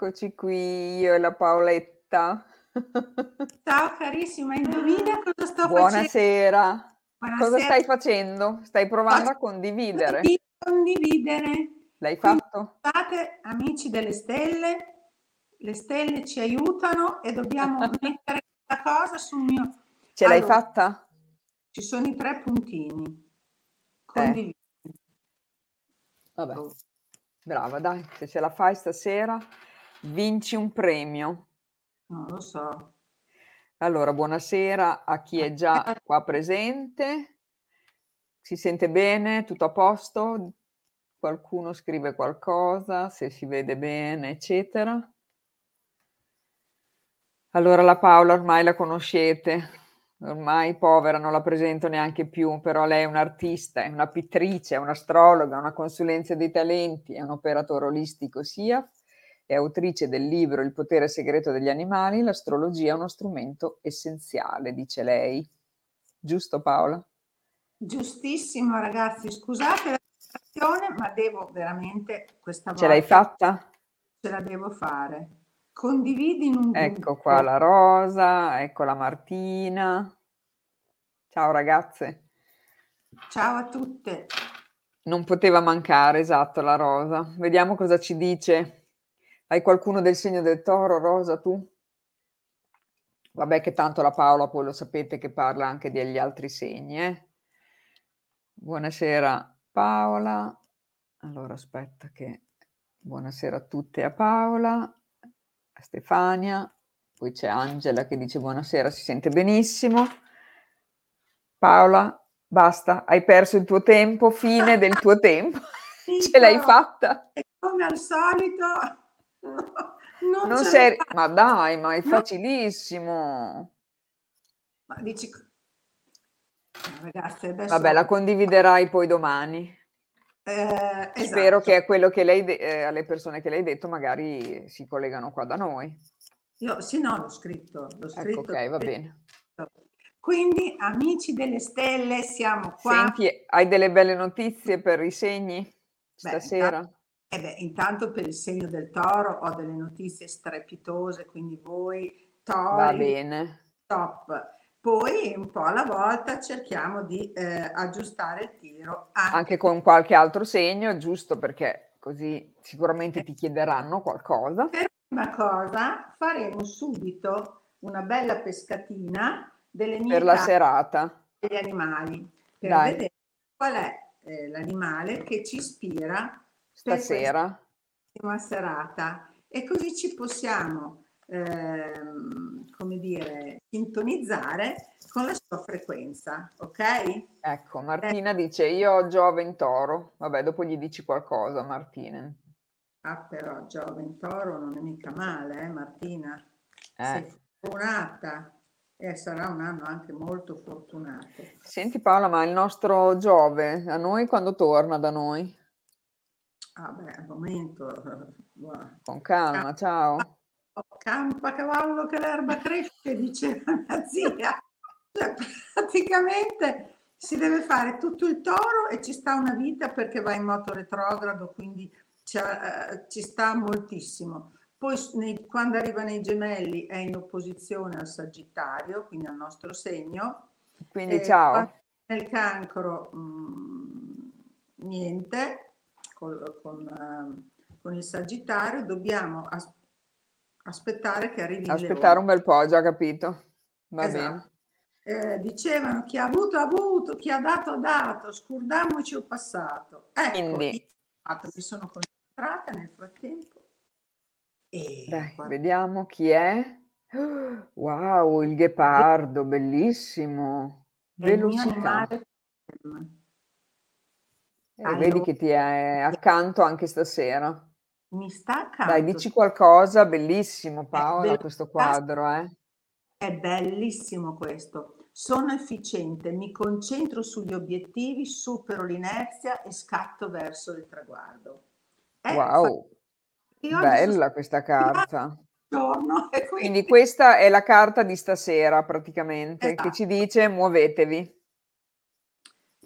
Eccoci qui, io e la Paoletta. Ciao carissima, indovina cosa sto Buonasera. facendo? Buonasera. Cosa stai facendo? Stai provando a condividere. Condividere. L'hai fatto? State amici delle stelle, le stelle ci aiutano e dobbiamo mettere questa cosa sul mio... Ce allora, l'hai fatta? Ci sono i tre puntini. Condividi. Eh. Vabbè. Brava, dai, se ce la fai stasera, vinci un premio. Non lo so. Allora, buonasera a chi è già qua presente. Si sente bene? Tutto a posto? Qualcuno scrive qualcosa, se si vede bene, eccetera. Allora, la Paola ormai la conoscete, ormai povera, non la presento neanche più, però lei è un'artista, è una pittrice, è un'astrologa, una consulenza dei talenti, è un operatore olistico sia, è autrice del libro Il potere segreto degli animali, l'astrologia è uno strumento essenziale, dice lei. Giusto Paola? Giustissimo ragazzi, scusate la presentazione, ma devo veramente questa volta... Ce l'hai fatta? Ce la devo fare. Condividi in un Ecco gruppo. qua la Rosa, ecco la Martina. Ciao ragazze. Ciao a tutte. Non poteva mancare, esatto, la Rosa. Vediamo cosa ci dice. Hai qualcuno del segno del toro, Rosa, tu? Vabbè che tanto la Paola poi lo sapete che parla anche degli altri segni, eh? Buonasera Paola. Allora aspetta che... Buonasera a tutte a Paola. Stefania, poi c'è Angela che dice buonasera, si sente benissimo. Paola, basta, hai perso il tuo tempo, fine del tuo tempo. Ce l'hai fatta? E come al solito. Non, non sei... Ma dai, ma è facilissimo. Ma dici... Ragazzi, adesso... Vabbè, la condividerai poi domani. Eh, esatto. Spero che quello che lei, de- eh, alle persone che lei ha detto magari si collegano qua da noi. Io, sì, no, l'ho scritto. L'ho ecco, scritto ecco, ok, va bene. Quindi, amici delle stelle, siamo qua. Senti, hai delle belle notizie per i segni stasera? Beh, eh beh, intanto per il segno del toro ho delle notizie strepitose, quindi voi, tori, va bene. top poi un po' alla volta cerchiamo di eh, aggiustare il tiro. Anche... anche con qualche altro segno, giusto perché così sicuramente ti chiederanno qualcosa. Per prima cosa faremo subito una bella pescatina delle mie per la serata degli animali per Dai. vedere qual è eh, l'animale che ci ispira stasera per serata e così ci possiamo ehm, come dire, sintonizzare con la sua frequenza, ok? Ecco, Martina eh. dice io ho Giove in toro, vabbè dopo gli dici qualcosa Martina. Ah però Giove in toro non è mica male, eh Martina? Eh. Sei fortunata e sarà un anno anche molto fortunato. Senti Paola, ma il nostro Giove a noi quando torna da noi? Ah beh, al momento... Con calma, ciao campa cavallo che l'erba cresce, diceva mia zia. Cioè, praticamente si deve fare tutto il toro e ci sta una vita perché va in moto retrogrado, quindi ci, uh, ci sta moltissimo. Poi nei, quando arriva nei gemelli è in opposizione al Sagittario, quindi al nostro segno. Quindi ciao. Nel cancro mh, mm, niente, con, con, uh, con, il Sagittario dobbiamo aspettare aspettare che arrivi Aspettare un bel po', già capito. Va esatto. bene. Eh, dicevano chi ha avuto ha avuto, chi ha dato ha dato, scordiamoci il passato. Ecco, Quindi. mi sono concentrata nel frattempo. E Dai, guarda. vediamo chi è. Wow, il ghepardo, bellissimo. Velocità. Allora. Vedi che ti è accanto anche stasera. Mi sta accanto. Dai, dici qualcosa, bellissimo Paola, questo quadro, eh? È bellissimo questo. Sono efficiente, mi concentro sugli obiettivi, supero l'inerzia e scatto verso il traguardo. È wow, bella questa carta. Giorno, quindi... quindi... questa è la carta di stasera praticamente, esatto. che ci dice muovetevi.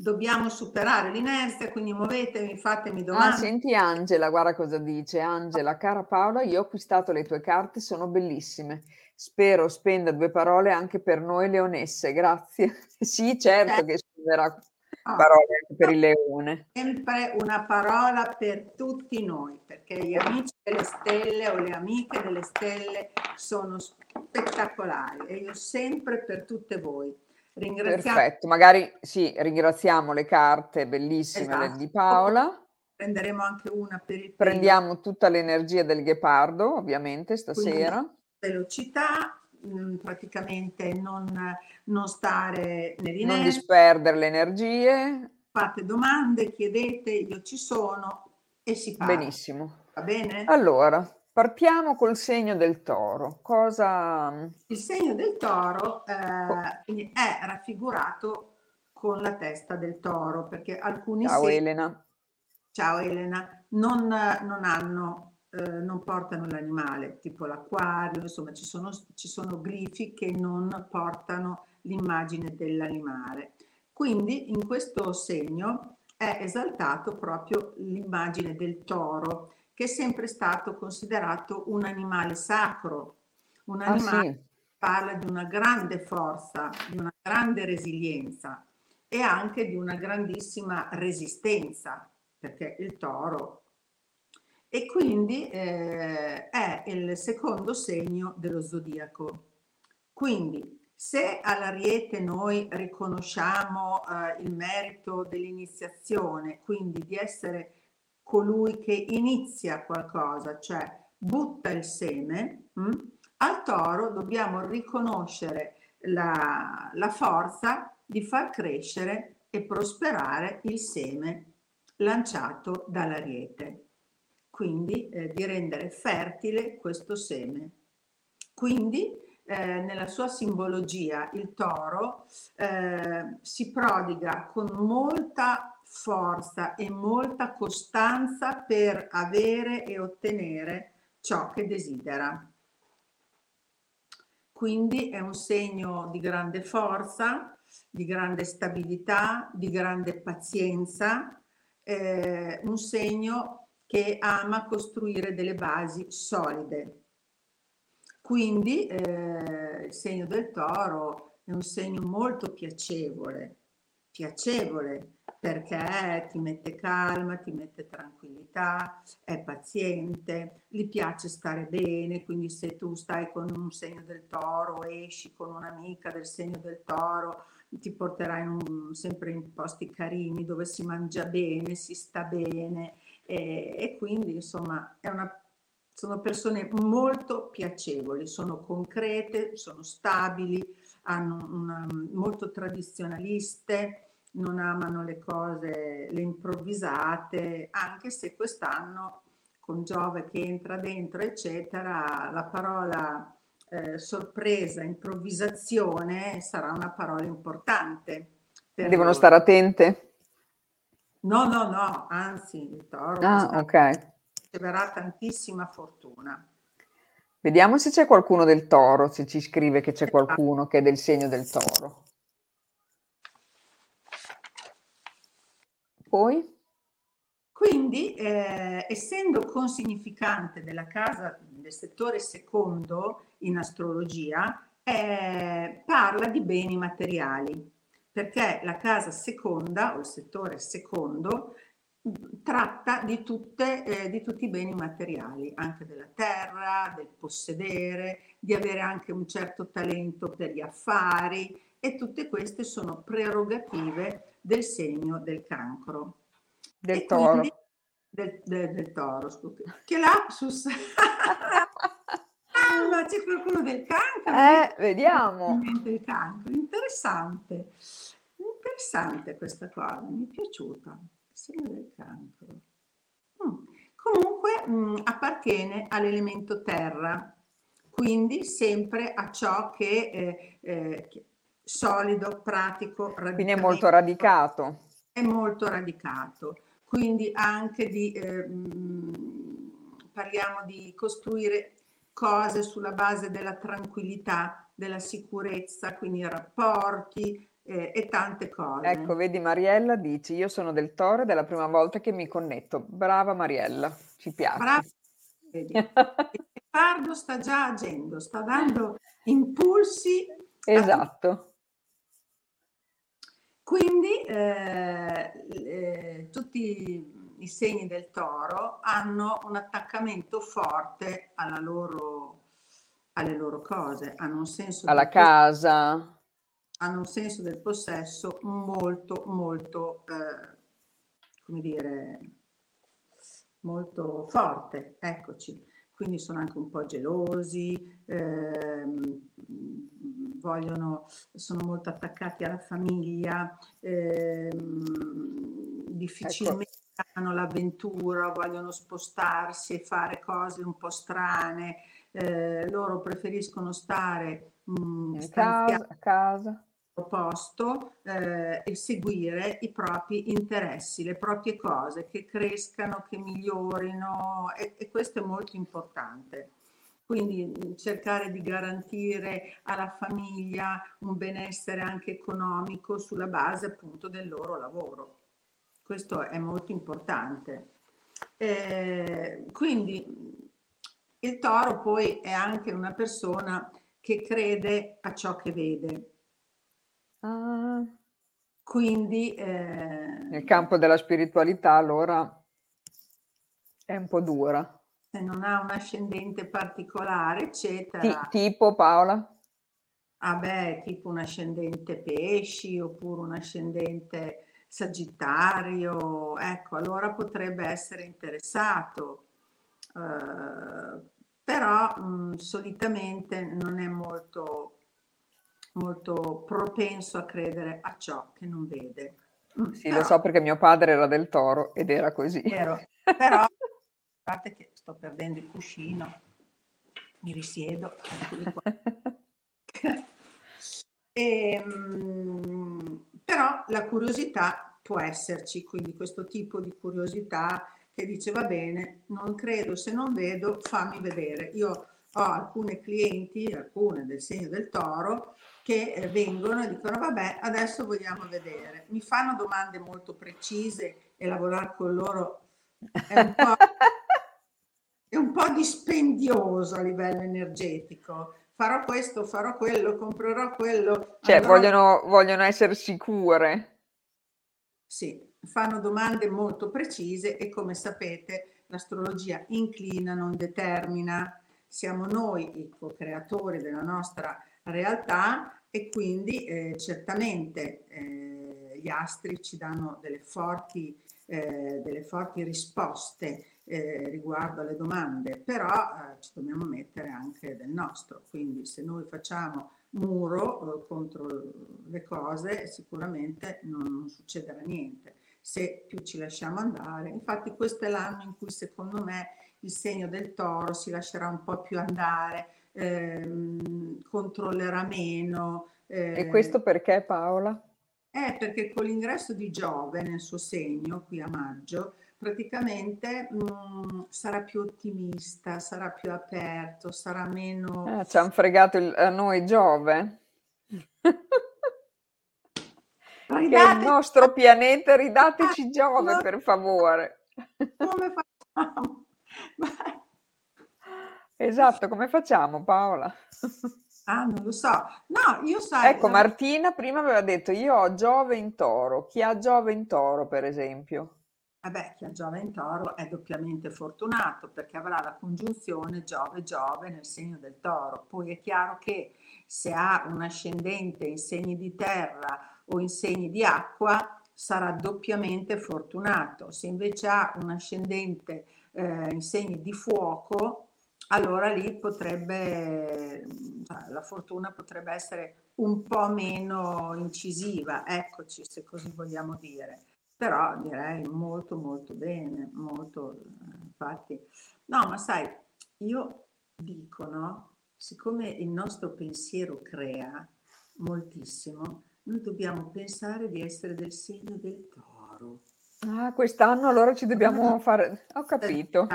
Dobbiamo superare l'inerzia, quindi muovetevi, fatemi Ah, domande. senti Angela, guarda cosa dice. Angela, cara Paola, io ho acquistato le tue carte, sono bellissime. Spero spenda due parole anche per noi leonesse, grazie. Sì, certo che spenderà Ah, parole anche per il leone. sempre una parola per tutti noi, perché gli amici delle stelle o le amiche delle stelle sono spettacolari e io sempre per tutte voi. Ringraziamo, Perfetto, magari sì, ringraziamo le carte bellissime Esatto. di Paola. prenderemo anche una per il Prendiamo tutta l'energia del ghepardo, ovviamente, quindi stasera. velocità, mh, praticamente non, non stare Non nell'inerzia, disperdere le energie. fate domande, chiedete, io ci sono e si parla. Benissimo. Va bene? Allora, partiamo col segno del toro. Cosa... Il segno del toro eh, quindi è raffigurato con la testa del toro, perché alcuni Ciao segni, Elena. ciao Elena, non, non hanno, eh, non portano l'animale, tipo l'acquario, insomma ci sono, ci sono glifi che non portano l'immagine dell'animale. Quindi in questo segno è esaltato proprio l'immagine del toro, che è sempre stato considerato un animale sacro, un Ah animale sì, parla di una grande forza, di una grande resilienza e anche di una grandissima resistenza, perché il toro. E quindi eh, è il secondo segno dello zodiaco. Quindi se all'Ariete noi riconosciamo eh, il merito dell'iniziazione, quindi di essere colui che inizia qualcosa, cioè butta il seme, mh? al toro dobbiamo riconoscere la, la forza di far crescere e prosperare il seme lanciato dall'Ariete, quindi eh, di rendere fertile questo seme. Quindi eh, nella sua simbologia il toro eh, si prodiga con molta forza e molta costanza per avere e ottenere ciò che desidera. Quindi è un segno di grande forza, di grande stabilità, di grande pazienza, eh, un segno che ama costruire delle basi solide. Quindi eh, il segno del toro è un segno molto piacevole, piacevole perché ti mette calma, ti mette tranquillità, è paziente, gli piace stare bene, quindi se tu stai con un segno del toro, esci con un'amica del segno del toro, ti porterà in un, sempre in posti carini dove si mangia bene, si sta bene e, e quindi insomma una sono persone molto piacevoli, sono concrete, sono stabili, hanno una, molto tradizionaliste, non amano le cose, le improvvisate, anche se quest'anno con Giove che entra dentro, eccetera, la parola eh, sorpresa, improvvisazione sarà una parola importante. devono loro. stare attente? No, no, no, anzi, il toro Ah, ok. riceverà tantissima fortuna. Vediamo se c'è qualcuno del toro, se ci scrive che c'è qualcuno che è del segno del toro. Poi? Quindi, eh, essendo consignificante della casa del settore secondo in astrologia, eh, parla di beni materiali, perché la casa seconda o il settore secondo tratta di, tutte, eh, di tutti i beni materiali, anche della terra, del possedere, di avere anche un certo talento per gli affari e tutte queste sono prerogative del segno del cancro. Del E toro. quindi- del, del- del toro, scusa. Che lapsus! ah, ma c'è qualcuno del cancro? Eh, vediamo. Il cancro. Interessante. Interessante questa cosa, mi è piaciuta. Segno del cancro. Mm. Comunque mm, appartiene all'elemento terra, quindi sempre a ciò che è eh, che- solido, pratico, Quindi è molto radicato. è molto radicato, quindi anche di, ehm, parliamo di costruire cose sulla base della tranquillità, della sicurezza, quindi rapporti, eh, e tante cose. Ecco, vedi Mariella dice, io sono del toro ed è la prima volta che mi connetto. Brava Mariella, ci piace. Brava. Vedi. Il pardo sta già agendo, sta dando impulsi. Esatto. Quindi eh, eh, tutti i segni del toro hanno un attaccamento forte loro, alle loro cose, hanno un senso alla casa, hanno un senso del possesso molto, molto, eh, come dire, molto forte. Eccoci. Quindi sono anche un po' gelosi, ehm, vogliono, sono molto attaccati alla famiglia, ehm, difficilmente ecco. hanno l'avventura, vogliono spostarsi e fare cose un po' strane. Eh, loro preferiscono stare mh, in casa, a casa posto eh, e seguire i propri interessi, le proprie cose, che crescano, che migliorino e, e questo è molto importante. Quindi cercare di garantire alla famiglia un benessere anche economico sulla base appunto del loro lavoro. Questo è molto importante. Eh, quindi il toro poi è anche una persona che crede a ciò che vede Ah. Quindi eh, nel campo della spiritualità allora è un po' dura. Se non ha un ascendente particolare, eccetera. Ti, tipo Paola? Ah beh, tipo un ascendente pesci oppure un ascendente sagittario, ecco, allora potrebbe essere interessato. Uh, però mh, solitamente non è molto molto propenso a credere a ciò che non vede. Mm, sì, però, lo so perché mio padre era del toro ed era così. Vero, però, guardate che sto perdendo il cuscino, mi risiedo. e, ehm, però la curiosità può esserci, quindi questo tipo di curiosità che dice va bene, non credo, se non vedo, fammi vedere. Io ho alcune clienti, alcune del segno del toro, che eh, vengono e dicono vabbè adesso vogliamo vedere. Mi fanno domande molto precise e lavorare con loro è un po', è un po dispendioso a livello energetico. Farò questo farò quello comprerò quello. Cioè allora... vogliono, vogliono essere sicure. Sì fanno domande molto precise e come sapete l'astrologia inclina non determina. Siamo noi i co-creatori della nostra realtà e quindi eh, certamente eh, gli astri ci danno delle forti, eh, delle forti risposte eh, riguardo alle domande, però eh, ci dobbiamo mettere anche del nostro, quindi se noi facciamo muro eh, contro le cose sicuramente non, non succederà niente se più ci lasciamo andare. Infatti questo è l'anno in cui secondo me il segno del toro si lascerà un po' più andare, ehm, controllerà meno. Eh, e questo perché Paola? Eh, perché con l'ingresso di Giove nel suo segno, qui a maggio, praticamente mh, mm, sarà più ottimista, sarà più aperto, sarà meno... Ah, ci hanno fregato il, a noi Giove. Ridate... Il nostro pianeta, ridateci Giove per favore. Come facciamo? Esatto, come facciamo Paola? Ah, non lo so. No, io sai... Ecco, Martina prima aveva detto io ho Giove in toro. Chi ha Giove in toro, per esempio? Vabbè, chi ha Giove in toro è doppiamente fortunato perché avrà la congiunzione Giove-Giove nel segno del toro. Poi è chiaro che se ha un ascendente in segni di terra o in segni di acqua sarà doppiamente fortunato. Se invece ha un ascendente eh, in segni di fuoco, allora lì potrebbe, cioè, la fortuna potrebbe essere un po' meno incisiva, eccoci se così vogliamo dire, però direi molto molto bene, molto, infatti, no ma sai, io dico, no, siccome il nostro pensiero crea moltissimo, noi dobbiamo pensare di essere del segno del toro. Ah, quest'anno allora ci dobbiamo fare, ho capito.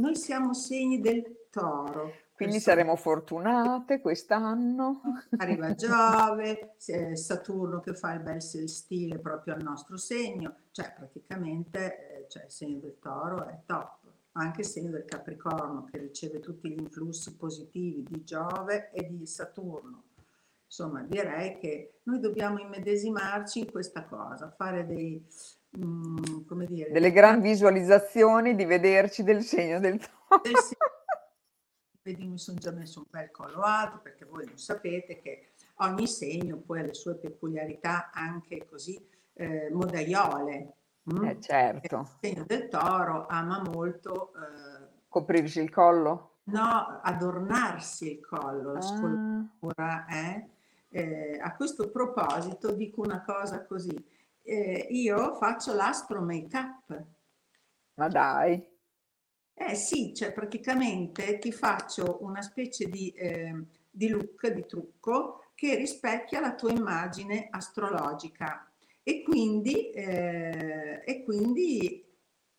Noi siamo segni del toro. Quindi saremo fortunate quest'anno. Arriva Giove, Saturno che fa il bel stile proprio al nostro segno, cioè praticamente eh, cioè, il segno del toro è top, anche il segno del Capricorno che riceve tutti gli influssi positivi di Giove e di Saturno. Insomma, direi che noi dobbiamo immedesimarci in questa cosa, fare dei, mh, come dire, delle gran visualizzazioni di vederci del segno del toro. Del segno vedi mi sono già messo un bel collo alto perché voi non sapete che ogni segno poi ha le sue peculiarità anche così eh, modaiole. Mm? Eh, certo. Il segno del toro ama molto... Eh, Coprirsi il collo? No, adornarsi il collo, la ah. scultura. Eh? Eh, a questo proposito dico una cosa così, eh, io faccio l'astro make up. Ma dai. Eh sì, cioè praticamente ti faccio una specie di, eh, di look, di trucco che rispecchia la tua immagine astrologica e quindi, eh, e quindi,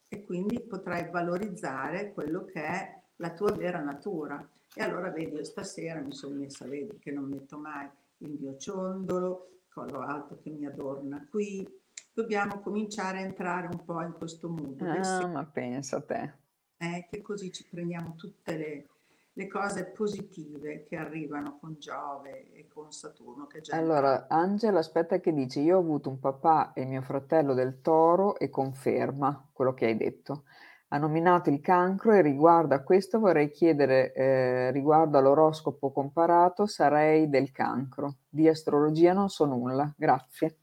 e quindi potrai valorizzare quello che è la tua vera natura. E allora vedi, io stasera mi sono messa, vedi che non metto mai il mio ciondolo, collo alto che mi adorna qui. Dobbiamo cominciare a entrare un po' in questo mood. Ah, ma pensa a te eh, che così ci prendiamo tutte le, le, cose positive che arrivano con Giove e con Saturno. Che già allora, Angela aspetta che dice, io ho avuto un papà e mio fratello del toro e conferma quello che hai detto. Ha nominato il cancro e riguardo a questo vorrei chiedere, eh, riguardo all'oroscopo comparato, sarei del cancro. Di astrologia non so nulla, grazie.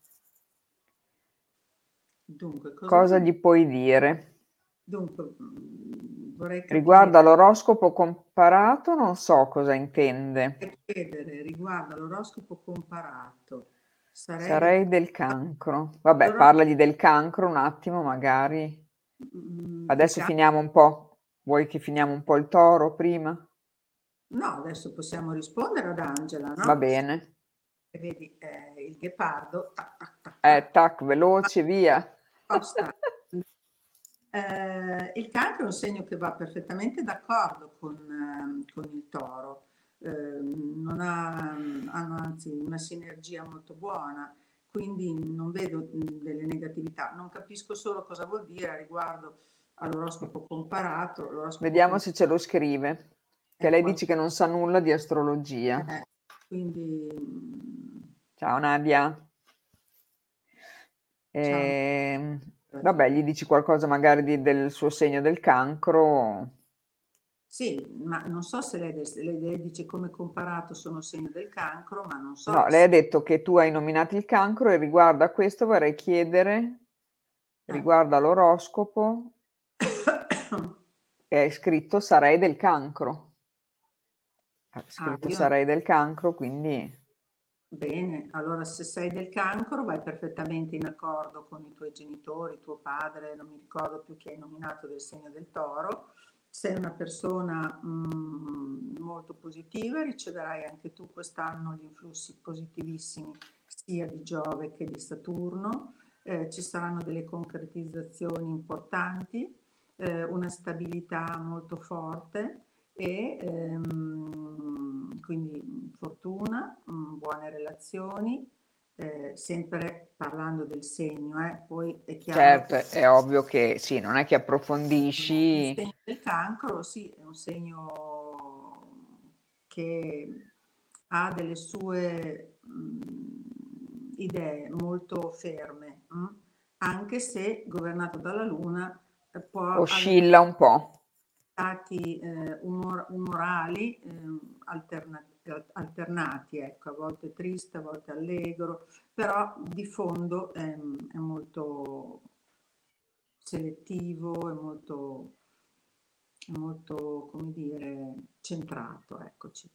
Dunque, cosa, cosa gli puoi dire? Dunque, vorrei capire... Riguardo all'oroscopo comparato, non so cosa intende. Chiedere riguardo all'oroscopo comparato. Sarei, Sarei del cancro. Vabbè, parlagli del cancro un attimo, magari. Mm, adesso diciamo... finiamo un po'. Vuoi che finiamo un po' il toro prima? No, adesso possiamo rispondere ad Angela, no? Va bene. E vedi, eh, il ghepardo... Tac, tac, tac, eh, tac, veloce, via. Basta. Eh, il cancro è un segno che va perfettamente d'accordo con, eh, con il toro, eh, non ha, hanno anzi una sinergia molto buona, quindi non vedo delle negatività. Non capisco solo cosa vuol dire riguardo all'oroscopo comparato. L'oroscopo Vediamo comparato. se ce lo scrive, che lei dice che non sa nulla di astrologia. Eh, quindi... Ciao Nadia. Ciao. Eh, Vabbè, gli dici qualcosa magari di- del suo segno del cancro. Sì, ma non so se lei, lei- dice come comparato sono segno del cancro, ma non so No, lei ha detto che tu hai nominato il cancro e riguardo a questo vorrei chiedere, Eh. riguardo all'oroscopo, che hai scritto sarei del cancro. Ha Ah, scritto io sarei del cancro, quindi Bene, allora se sei del cancro vai perfettamente in accordo con i tuoi genitori, tuo padre, non mi ricordo più chi hai nominato del segno del toro. Sei una persona mm, molto positiva, riceverai anche tu quest'anno gli influssi positivissimi sia di Giove che di Saturno. Eh, ci saranno delle concretizzazioni importanti, eh, una stabilità molto forte e ehm, quindi fortuna, mm, buone relazioni, eh, sempre parlando del segno, eh, poi è chiaro. Certo, è ovvio che sì, non è che approfondisci. Il segno del cancro, sì, è un segno che ha delle sue mh, mm, idee molto ferme, mh? anche se governato dalla Luna eh, può... Oscilla un po' stati eh, umor- umorali eh, alternati, alternati, ecco, a volte triste, a volte allegro, però di fondo è, è molto selettivo, è molto, è molto, come dire, centrato, eccoci.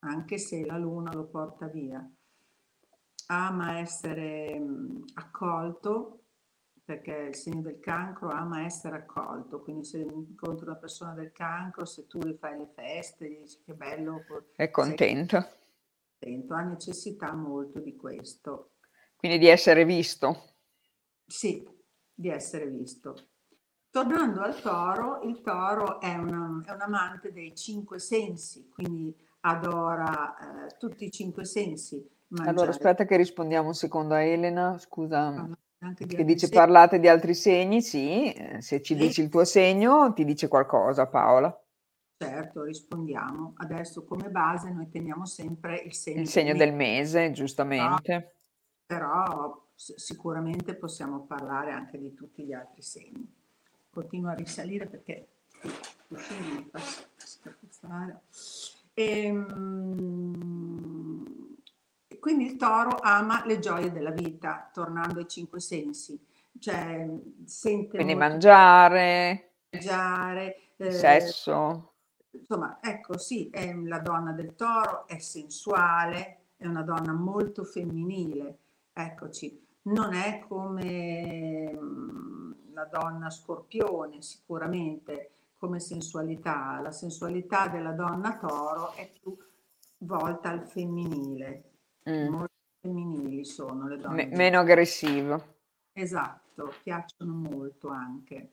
Anche se la luna lo porta via. Ama essere accolto perché il segno del cancro ama essere accolto, quindi se incontri una persona del cancro, se tu gli fai le feste, gli dici che bello, è contento. contento. Ha necessità molto di questo. Quindi di essere visto. Sì, di essere visto. tornando al toro, il toro è, una, è un amante dei cinque sensi, quindi adora eh, tutti i cinque sensi. Mangiare. Allora aspetta che rispondiamo un secondo a Elena, scusa. Ah che dice segni. parlate di altri segni, sì, eh, se ci dici il tuo segno ti dice qualcosa Paola. Certo, rispondiamo. Adesso come base noi teniamo sempre il segno, il segno del, mese. mese, giustamente. Però, però sicuramente possiamo parlare anche di tutti gli altri segni. Continuo a risalire perché mi fa scapuzzare. Ehm, quindi il toro ama le gioie della vita, tornando ai cinque sensi. Cioè, sente Quindi mangiare, mangiare eh, sesso. Insomma, ecco, sì, è la donna del toro, è sensuale, è una donna molto femminile. Eccoci, non è come mm, la donna scorpione, sicuramente, come sensualità. La sensualità della donna toro è più volta al femminile Mm. Molto femminili sono le donne. Me- meno aggressivo. Esatto, piacciono molto anche.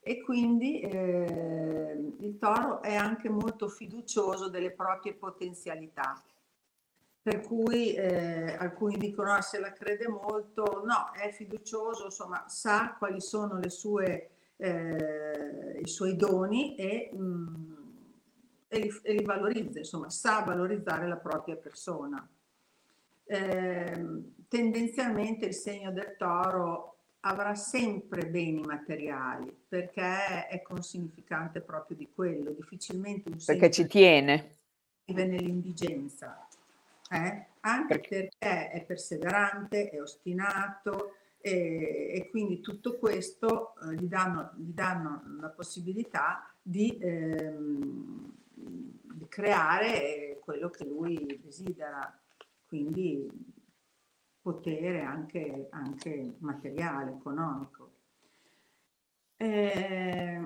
E quindi eh, il toro è anche molto fiducioso delle proprie potenzialità. Per cui eh, alcuni dicono ah, se la crede molto, no, è fiducioso, insomma, sa quali sono le sue, eh, i suoi doni e, mh, mm, e, li, e li valorizza, insomma, sa valorizzare la propria persona eh, tendenzialmente il segno del toro avrà sempre beni materiali perché è consignificante proprio di quello, difficilmente un segno perché ci tiene. vive nell'indigenza, eh? anche perché... perché è perseverante, è ostinato e, e quindi tutto questo eh, gli, danno, gli, danno, la possibilità di, ehm, di creare quello che lui desidera quindi potere anche, anche materiale, economico. Eh,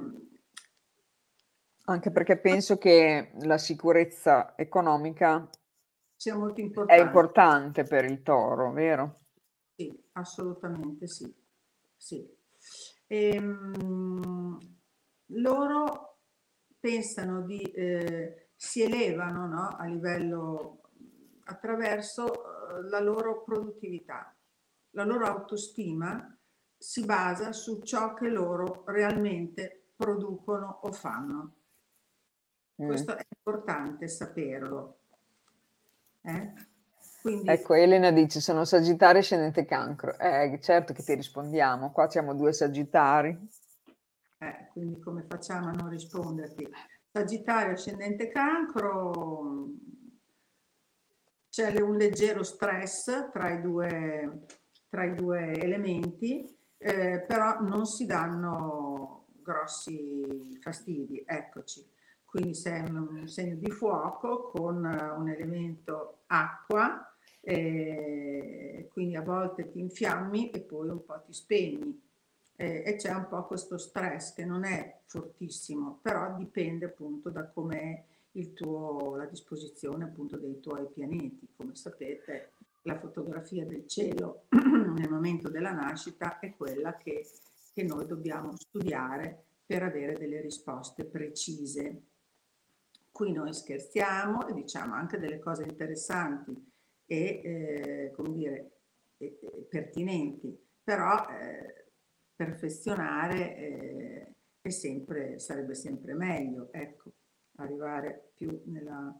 anche perché penso che la sicurezza economica sia molto importante. è importante per il toro, vero? Sì, assolutamente sì. sì. Ehm, loro pensano di, eh, si elevano no, a livello attraverso eh, la loro produttività. La loro autostima si basa su ciò che loro realmente producono o fanno. Mm. Questo è importante saperlo. Eh? Quindi... Ecco, Elena dice, sono Sagittario e Scendente Cancro. Eh, certo che ti rispondiamo, qua siamo due Sagittari. Eh, quindi come facciamo a non risponderti? Sagittario Ascendente Cancro c'è un leggero stress tra i due, tra i due elementi, eh, però non si danno grossi fastidi, eccoci. Quindi sei un segno di fuoco con un elemento acqua, eh, quindi a volte ti infiammi e poi un po' ti spegni. Eh, e c'è un po' questo stress che non è fortissimo, però dipende appunto da come tuo, la disposizione appunto dei tuoi pianeti. Come sapete, la fotografia del cielo nel momento della nascita è quella che, che noi dobbiamo studiare per avere delle risposte precise. Qui noi scherziamo e diciamo anche delle cose interessanti e, eh, come dire, e, e pertinenti, però eh, perfezionare eh, sempre, sarebbe sempre meglio. Ecco arrivare più nella,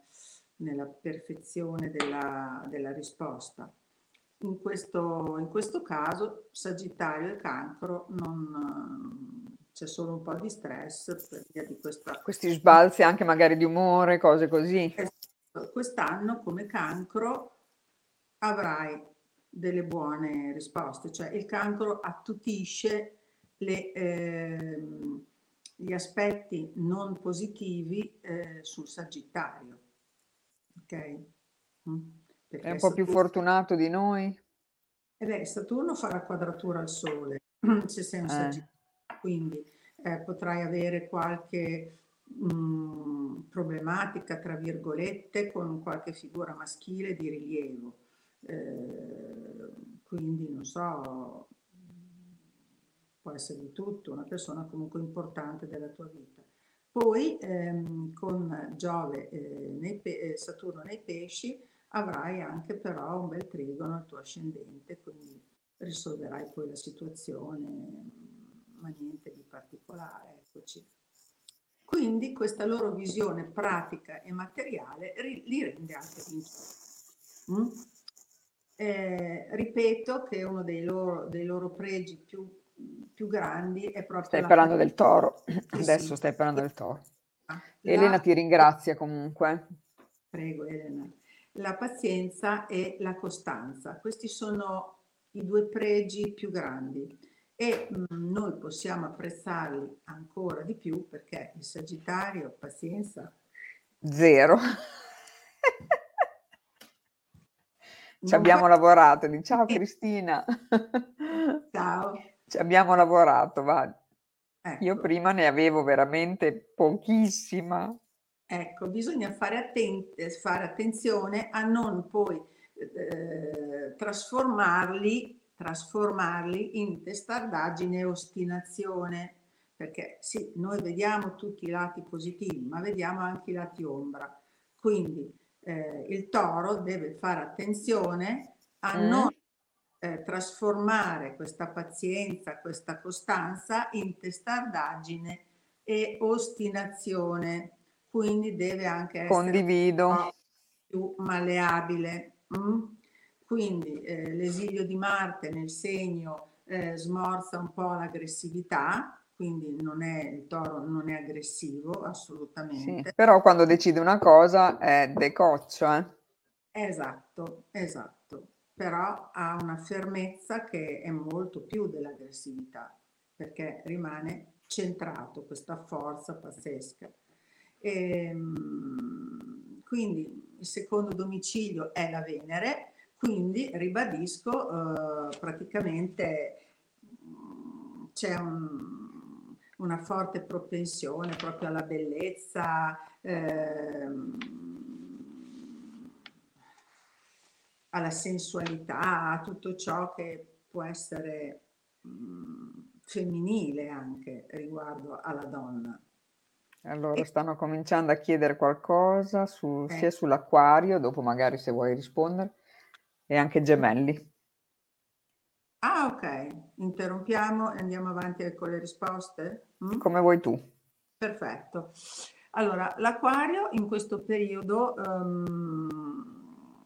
nella perfezione della, della risposta. In questo, in questo, caso Sagittario e Cancro non, c'è solo un po' di stress per via di questa... Questi sbalzi anche magari di umore, cose così. Esatto. Quest'anno come Cancro avrai delle buone risposte, cioè il cancro attutisce le, eh, gli aspetti non positivi eh, sul Sagittario. Ok? Mm. Perché è un po' Saturno... più fortunato di noi? Eh beh, Saturno fa la quadratura al Sole, se sei un eh. Sagittario, quindi eh, potrai avere qualche mh, mm, problematica, tra virgolette, con qualche figura maschile di rilievo. Eh, quindi, non so, può essere di tutto, una persona comunque importante della tua vita. Poi ehm, con Giove, eh, nei pe- eh, Saturno nei pesci, avrai anche però un bel trigono al tuo ascendente, quindi risolverai poi la situazione, ma niente di particolare, eccoci. Quindi questa loro visione pratica e materiale ri- li rende anche vincenti. Mm? Eh, ripeto che uno dei loro, dei loro pregi più, più, grandi è proprio... Stai parlando del toro, adesso sì. stai parlando del toro. Ah, la... Elena ti ringrazia comunque. Prego Elena. La pazienza e la costanza, questi sono i due pregi più grandi e mh, mm, noi possiamo apprezzarli ancora di più perché il Sagittario, pazienza... Zero. Ci abbiamo lavorato, di ciao Cristina. Ciao. Ci abbiamo lavorato, va. Ecco. Io prima ne avevo veramente pochissima. Ecco, bisogna fare, atten- fare attenzione a non poi eh, trasformarli, trasformarli in testardaggine e ostinazione, perché sì, noi vediamo tutti i lati positivi, ma vediamo anche i lati ombra. Quindi eh, il toro deve fare attenzione a mm. non eh, trasformare questa pazienza, questa costanza in testardaggine e ostinazione. Quindi deve anche essere Condivido. più malleabile. Mm? Quindi eh, l'esilio di Marte nel segno eh, smorza un po' l'aggressività, quindi non è, il toro non è aggressivo assolutamente. Sì, però quando decide una cosa è decoccio. Eh? Esatto, esatto, però ha una fermezza che è molto più dell'aggressività, perché rimane centrato, questa forza pazzesca. E, ehm, quindi il secondo domicilio è la Venere, quindi ribadisco, eh, praticamente mm, c'è un, una forte propensione proprio alla bellezza, ehm, alla sensualità, a tutto ciò che può essere mh, mm, femminile anche riguardo alla donna. Allora e... stanno cominciando a chiedere qualcosa su, eh. sia sull'acquario, dopo magari se vuoi rispondere, e anche gemelli. Ah, ok. Interrompiamo e andiamo avanti con le risposte? Mm? Come vuoi tu. Perfetto. Allora, l'acquario in questo periodo um,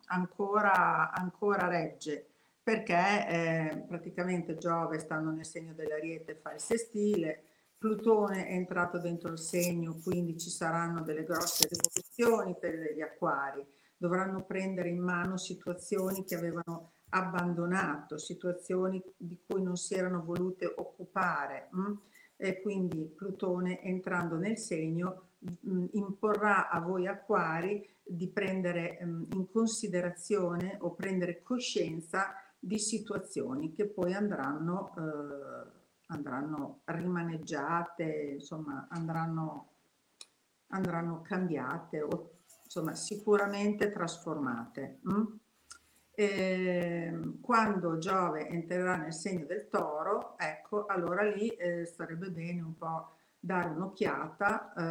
ancora, ancora regge perché eh, praticamente Giove stando nel segno dell'Ariete fa il sestile, Plutone è entrato dentro il segno, quindi ci saranno delle grosse rivoluzioni per gli acquari, dovranno prendere in mano situazioni che avevano abbandonato, situazioni di cui non si erano volute occupare. Mh? Mm? E quindi Plutone entrando nel segno mh, mm, imporrà a voi acquari di prendere mh, mm, in considerazione o prendere coscienza di situazioni che poi andranno, eh, andranno rimaneggiate, insomma andranno, andranno cambiate o insomma sicuramente trasformate. Mh? Eh, quando Giove entrerà nel segno del toro, ecco, allora lì eh, sarebbe bene un po' dare un'occhiata eh,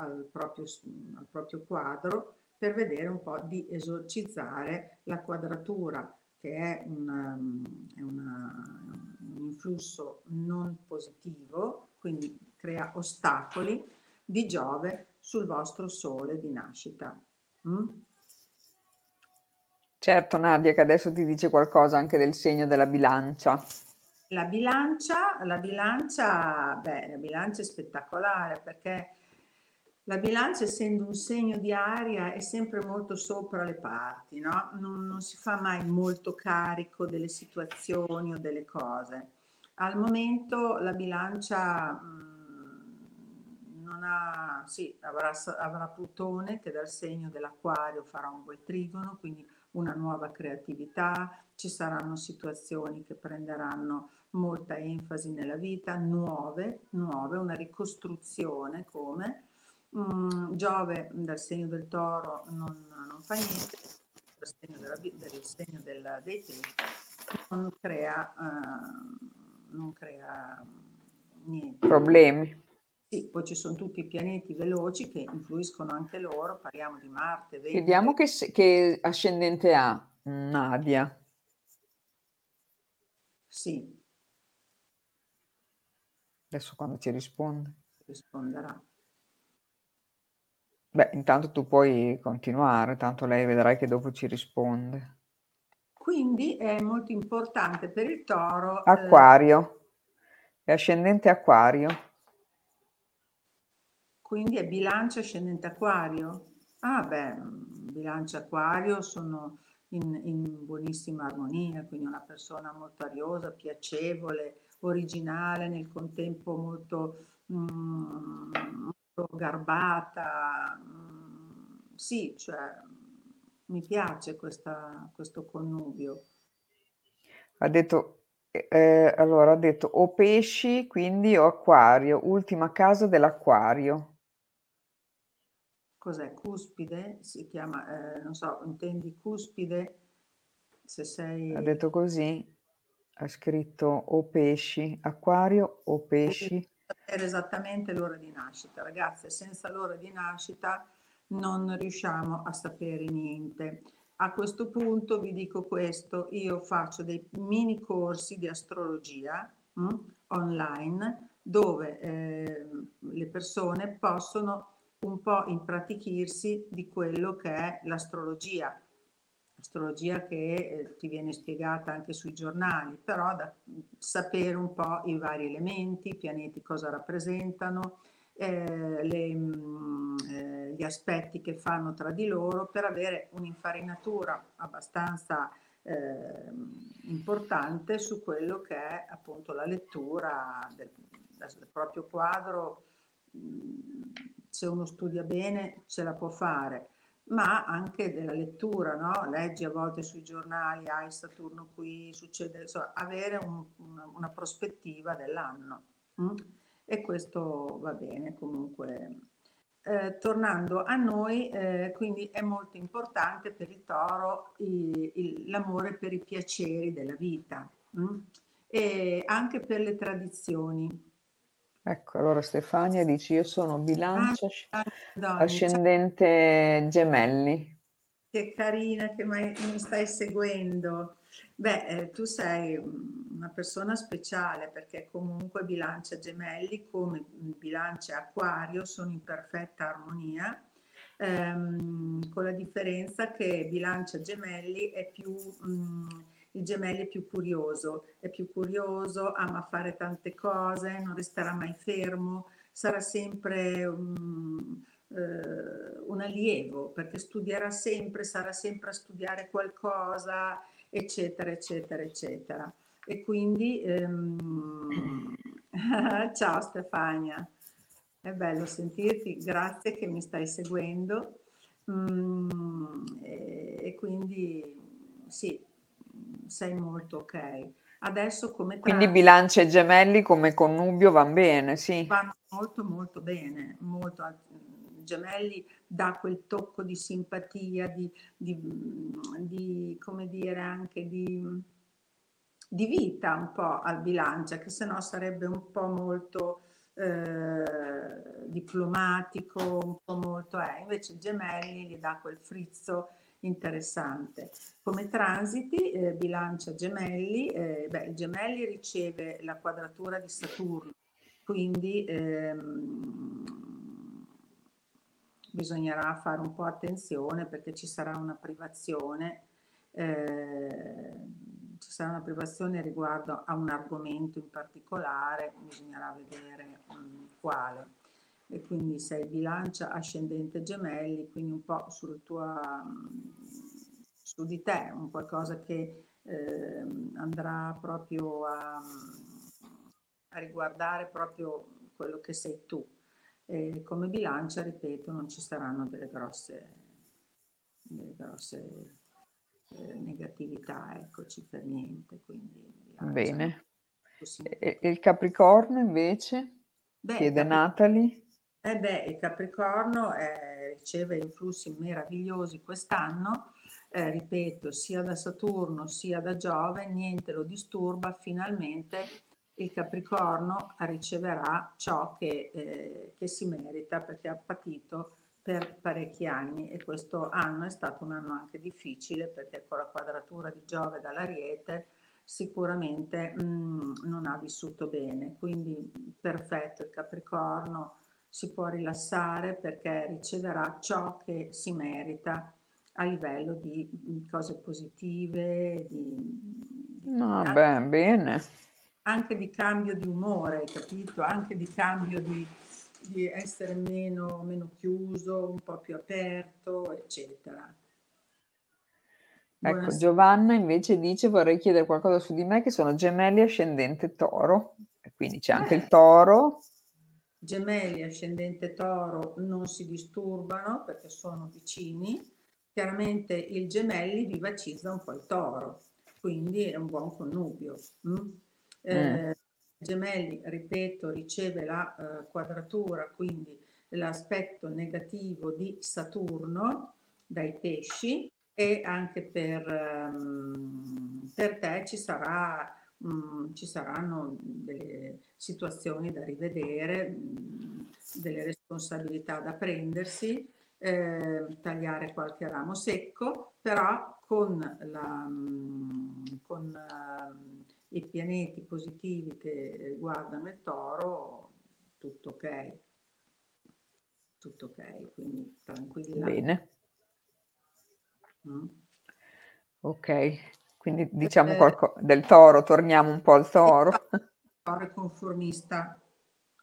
al, proprio, al proprio quadro per vedere un po' di esorcizzare la quadratura che è, una, è una, un influsso non positivo, quindi crea ostacoli di Giove sul vostro sole di nascita. Mm? Certo, Nadia, che adesso ti dice qualcosa anche del segno della bilancia. La bilancia, la bilancia, beh, la bilancia è spettacolare perché la bilancia, essendo un segno di aria, è sempre molto sopra le parti, no? Non, non si fa mai molto carico delle situazioni o delle cose. Al momento la bilancia mh, mm, non ha, sì, avrà, avrà Plutone che dal segno dell'acquario farà un bel trigono, quindi una nuova creatività, ci saranno situazioni che prenderanno molta enfasi nella vita, nuove, nuove, una ricostruzione come mm, Giove dal segno del toro non, non fa niente, dal segno, della, del segno della, dei tempi non crea, uh, non crea problemi. Sì, poi ci sono tutti i pianeti veloci che influiscono anche loro, parliamo di Marte, Venere. Vediamo che, che ascendente ha Nadia. Sì. Adesso quando ci risponde. Risponderà. Beh, intanto tu puoi continuare, tanto lei vedrai che dopo ci risponde. Quindi è molto importante per il toro. Eh, acquario. È ascendente acquario. Quindi è bilancia ascendente acquario? Ah beh, bilancia acquario sono in, in, buonissima armonia, quindi una persona molto ariosa, piacevole, originale, nel contempo molto, mm, molto garbata. Mm, sì, cioè mi piace questa, questo connubio. Ha detto, eh, allora ha detto o pesci, quindi o acquario, ultima casa dell'acquario. Cos'è? Cuspide? Si chiama, eh, non so, intendi cuspide? Se sei... Ha detto così, ha scritto o pesci, acquario o pesci. Sapere esattamente l'ora di nascita. Ragazze, senza l'ora di nascita non riusciamo a sapere niente. A questo punto vi dico questo, io faccio dei mini corsi di astrologia mh, mm, online dove eh, le persone possono un po' impratichirsi di quello che è l'astrologia, astrologia che eh, ti viene spiegata anche sui giornali, però da sapere un po' i vari elementi, i pianeti cosa rappresentano, eh, le, mh, mm, eh, gli aspetti che fanno tra di loro per avere un'infarinatura abbastanza eh, importante su quello che è appunto la lettura del, del proprio quadro. Mm, se uno studia bene ce la può fare, ma anche della lettura, no? leggi a volte sui giornali, hai Saturno qui, succede, insomma, avere un, una, una, prospettiva dell'anno. Mm? E questo va bene comunque. Eh, tornando a noi, eh, quindi è molto importante per il toro il, il, l'amore per i piaceri della vita mm? e anche per le tradizioni. Ecco, allora Stefania dice io sono bilancia ah, ascendente gemelli. Che carina che mi stai seguendo. Beh, eh, tu sei una persona speciale perché comunque bilancia gemelli come bilancia acquario sono in perfetta armonia, ehm, con la differenza che bilancia gemelli è più... Mh, il gemello è più curioso, è più curioso, ama fare tante cose, non resterà mai fermo, sarà sempre un, eh, un allievo perché studierà sempre, sarà sempre a studiare qualcosa, eccetera, eccetera, eccetera. E quindi, ehm... ciao Stefania, è bello sentirti, grazie che mi stai seguendo. Mm, e, e quindi sì, sei molto ok. Adesso come Quindi bilancia e gemelli come connubio vanno bene, sì. Vanno molto molto bene, molto. Gemelli dà quel tocco di simpatia, di, di, di come dire anche di, di, vita un po' al bilancia, che se no sarebbe un po' molto eh, diplomatico, un po' molto... Eh. Invece Gemelli gli dà quel frizzo interessante. Come transiti, eh, bilancia gemelli, eh, beh, gemelli riceve la quadratura di Saturno, quindi ehm, bisognerà fare un po' attenzione perché ci sarà una privazione, eh, ci sarà una privazione riguardo a un argomento in particolare, bisognerà vedere um, quale e quindi sei bilancia ascendente gemelli, quindi un po' sul tuo, su di te, un qualcosa che eh, andrà proprio a, a, riguardare proprio quello che sei tu. E come bilancia, ripeto, non ci saranno delle grosse, delle grosse eh, negatività, eccoci per niente. Quindi bilancia, Bene. E il Capricorno invece? Beh, Chiede Natalie. Eh beh, il Capricorno eh, riceve influssi meravigliosi quest'anno, eh, ripeto, sia da Saturno sia da Giove, niente lo disturba, finalmente il Capricorno riceverà ciò che, eh, che si merita perché ha patito per parecchi anni. E questo anno è stato un anno anche difficile perché con la quadratura di Giove dall'Ariete sicuramente mh, mm, non ha vissuto bene, quindi perfetto il Capricorno si può rilassare perché riceverà ciò che si merita a livello di cose positive, di, no, anche, beh, bene. anche di cambio di umore, capito? Anche di cambio di, di essere meno, meno chiuso, un po' più aperto, eccetera. Ecco. Giovanna invece dice vorrei chiedere qualcosa su di me che sono gemelli ascendente toro, quindi c'è anche eh. il toro. Gemelli ascendente toro non si disturbano perché sono vicini, chiaramente il gemelli vivacizza un po' il toro, quindi è un buon connubio. Mm? Eh, mm. Gemelli, ripeto, riceve la eh, quadratura, quindi l'aspetto negativo di Saturno dai pesci e anche per, um, per te ci, sarà, um, ci saranno delle situazioni da rivedere, um, delle responsabilità da prendersi, eh, tagliare qualche ramo secco, però con, la, con uh, i pianeti positivi che guardano il toro, tutto ok. Tutto ok, quindi tranquilla. Bene. Mm. Ok, quindi diciamo qualcosa del toro, torniamo un po' al toro. Il toro è conformista,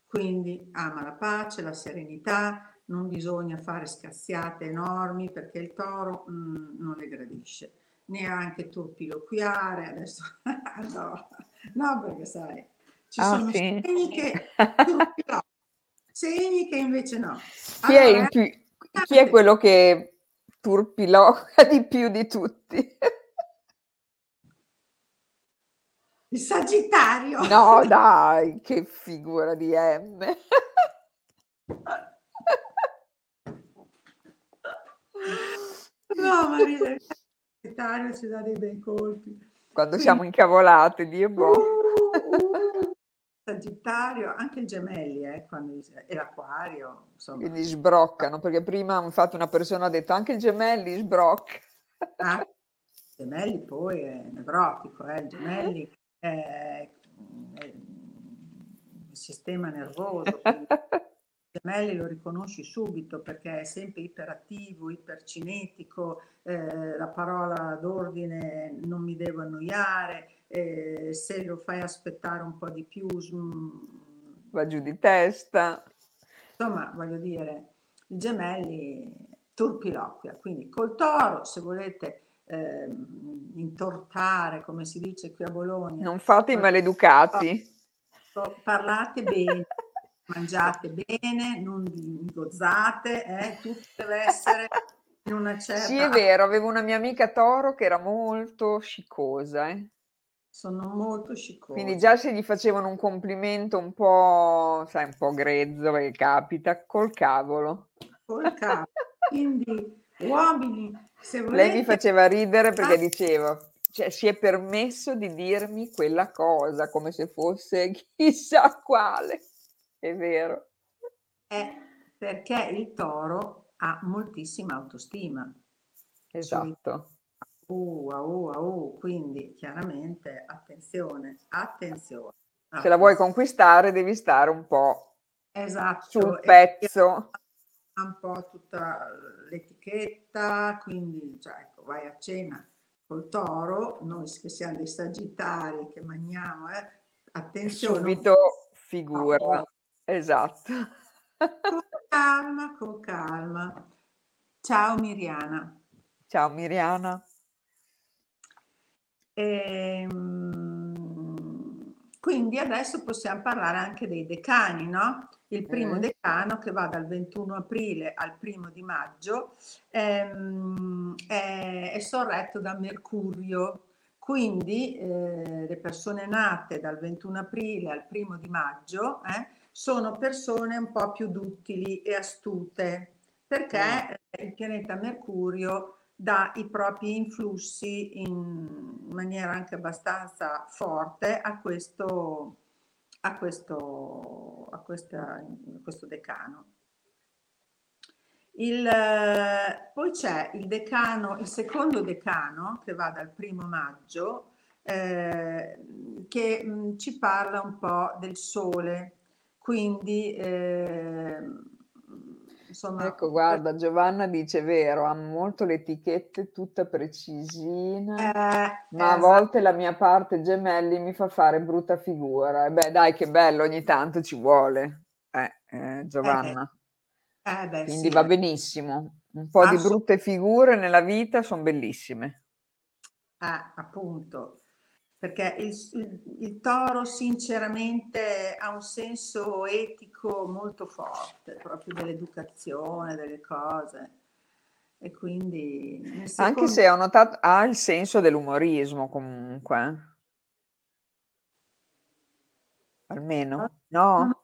quindi ama la pace, la serenità, non bisogna fare scazziate enormi perché il toro mm, non le gradisce, neanche turpiloquiare, adesso no, no, perché sai, ci ah, sono sì. segni che segni che invece no. Chi, allora, è, più, chi è quello che turpiloca di più di tutti. Il Sagittario. No, dai, che figura di M. No, Maria, il Sagittario ci dà dei bei colpi. Quando siamo incavolate, Dio boh. Uh, uh, Sagittario, anche il gemelli, eh, quando, e l'acquario. Insomma. Quindi sbroccano, perché prima infatti una persona ha detto anche il gemelli sbrocca. Ah, gemelli poi è nevrotico, eh, il gemelli è il sistema nervoso. Il gemelli lo riconosci subito perché è sempre iperattivo, ipercinetico, eh, la parola d'ordine non mi devo annoiare, eh, se lo fai aspettare un po' di più va giù di testa. Insomma, voglio dire, i gemelli turpiloquia, quindi col toro, se volete eh, intortare, come si dice qui a Bologna. Non fate i maleducati. Parlate bene, mangiate bene, non gozzate, eh, tutto deve essere in una certa... Sì, è vero, avevo una mia amica toro che era molto scicosa, eh sono molto sciccosi. Quindi già se gli facevano un complimento un po', sai, un po' grezzo, che capita, col cavolo. Col cavolo. Quindi, uomini, se volete... Lei mi faceva ridere perché ah. diceva, cioè, si è permesso di dirmi quella cosa, come se fosse chissà quale. È vero. È perché il toro ha moltissima autostima. Esatto. Uh, uh, uh, quindi chiaramente attenzione, attenzione. Se la vuoi conquistare devi stare un po' esatto, sul pezzo. Un po' tutta l'etichetta, quindi cioè, ecco, vai a cena col toro, noi che siamo dei sagittari che mangiamo, eh, attenzione. Subito figura, no. esatto. Con calma, con calma. Ciao Miriana. Ciao Miriana. E, quindi adesso possiamo parlare anche dei decani, no? Il primo mm. decano che va dal 21 aprile al primo di maggio ehm, è, è, sorretto da Mercurio, quindi eh, le persone nate dal 21 aprile al primo di maggio eh, sono persone un po' più duttili e astute perché mm. il pianeta Mercurio dà i propri influssi in maniera anche abbastanza forte a questo, a questo, a questa, a questo decano. Il, poi c'è il decano, il secondo decano che va dal primo maggio, eh, che mh, ci parla un po' del sole, quindi eh, insomma... Ecco, guarda, Giovanna dice vero, ha molto le etichette, tutta precisina, eh, ma a volte la mia parte gemelli mi fa fare brutta figura. Beh, dai, che bello, ogni tanto ci vuole, eh, eh, Giovanna. Eh, beh, Quindi sì. va benissimo. Un po' di brutte figure nella vita sono bellissime. Appunto, perché il, il, il, toro sinceramente ha un senso etico molto forte, proprio dell'educazione, delle cose. E quindi... Secondo... Anche se ho notato, ha il senso dell'umorismo comunque. Almeno, ah, no?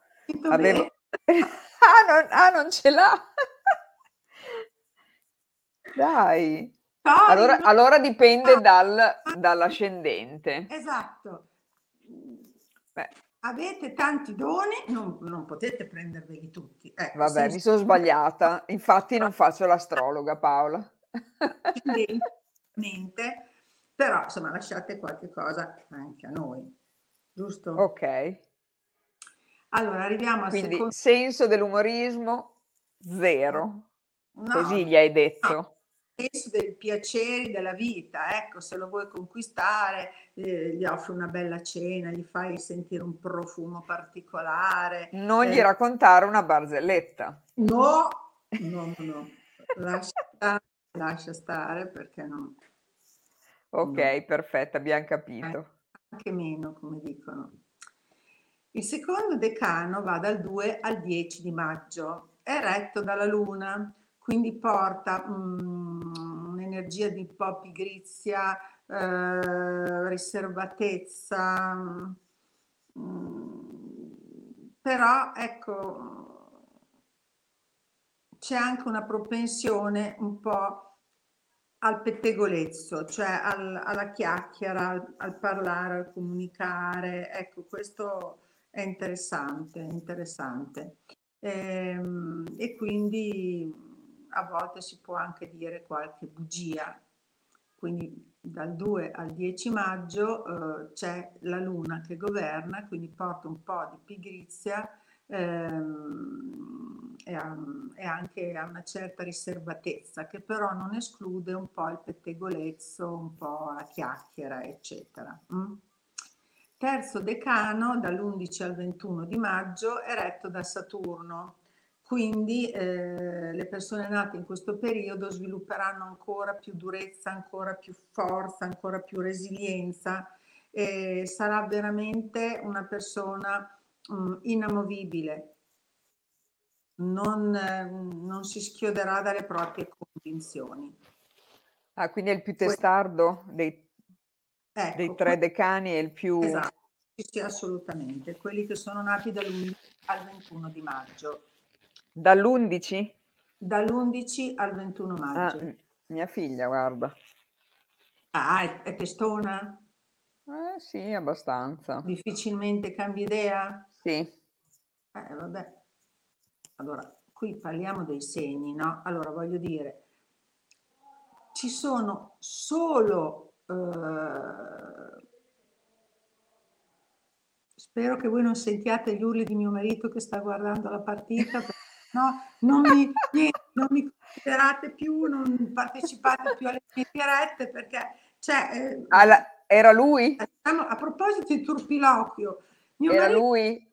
Avevo... Ah non, ah, non ce l'ha. Dai. Allora, allora dipende dal, dall'ascendente. Esatto. Beh. Avete tanti doni, non, non potete prenderveli tutti. Ecco, Vabbè, mi sono sbagliata. Infatti non faccio l'astrologa, Paola. Però, insomma, lasciate qualche cosa anche a noi, giusto? Ok. Allora, arriviamo al Quindi secondo... senso dell'umorismo zero. No, Così gli hai detto. No. Senso dei piaceri della vita, ecco, se lo vuoi conquistare, eh, gli offri una bella cena, gli fai sentire un profumo particolare. Non eh. gli raccontare una barzelletta. No, no, no, lascia stare, lascia stare perché no. Ok, no. perfetto, abbiamo capito. Eh, anche meno, come dicono. Il secondo decano va dal 2 al 10 di maggio, è retto dalla Luna, quindi porta um, un'energia di un po' pigrizia, eh, riservatezza, um, però ecco, c'è anche una propensione un po' al pettegolezzo, cioè al, alla chiacchiera, al, al parlare, al comunicare, ecco questo è interessante, interessante. E, ehm, e quindi a volte si può anche dire qualche bugia. Quindi dal 2 al 10 maggio eh, c'è la luna che governa, quindi porta un po' di pigrizia ehm, e, a, e, anche a una certa riservatezza, che però non esclude un po' il pettegolezzo, un po' la chiacchiera, eccetera. Mm? terzo decano dall'11 al 21 di maggio è retto da Saturno, quindi eh, le persone nate in questo periodo svilupperanno ancora più durezza, ancora più forza, ancora più resilienza e sarà veramente una persona mh, mm, inamovibile, non, eh, non, si schioderà dalle proprie convinzioni. Ah, quindi è il più testardo dei Ecco, dei tre decani è il più... Esatto, sì, assolutamente. Quelli che sono nati dall'11 al 21 di maggio. Dall'11? Dall'11 al 21 maggio. Ah, mia figlia, guarda. Ah, è, è testona? Eh, sì, abbastanza. Difficilmente cambi idea? Sì. Eh, vabbè. Allora, qui parliamo dei segni, no? Allora, voglio dire, ci sono solo Uh, spero che voi non sentiate gli urli di mio marito che sta guardando la partita, no, non mi, non mi considerate più, non partecipate più alle mie dirette perché cioè, eh, Alla, era lui? A proposito di turpiloquio, mio era lui?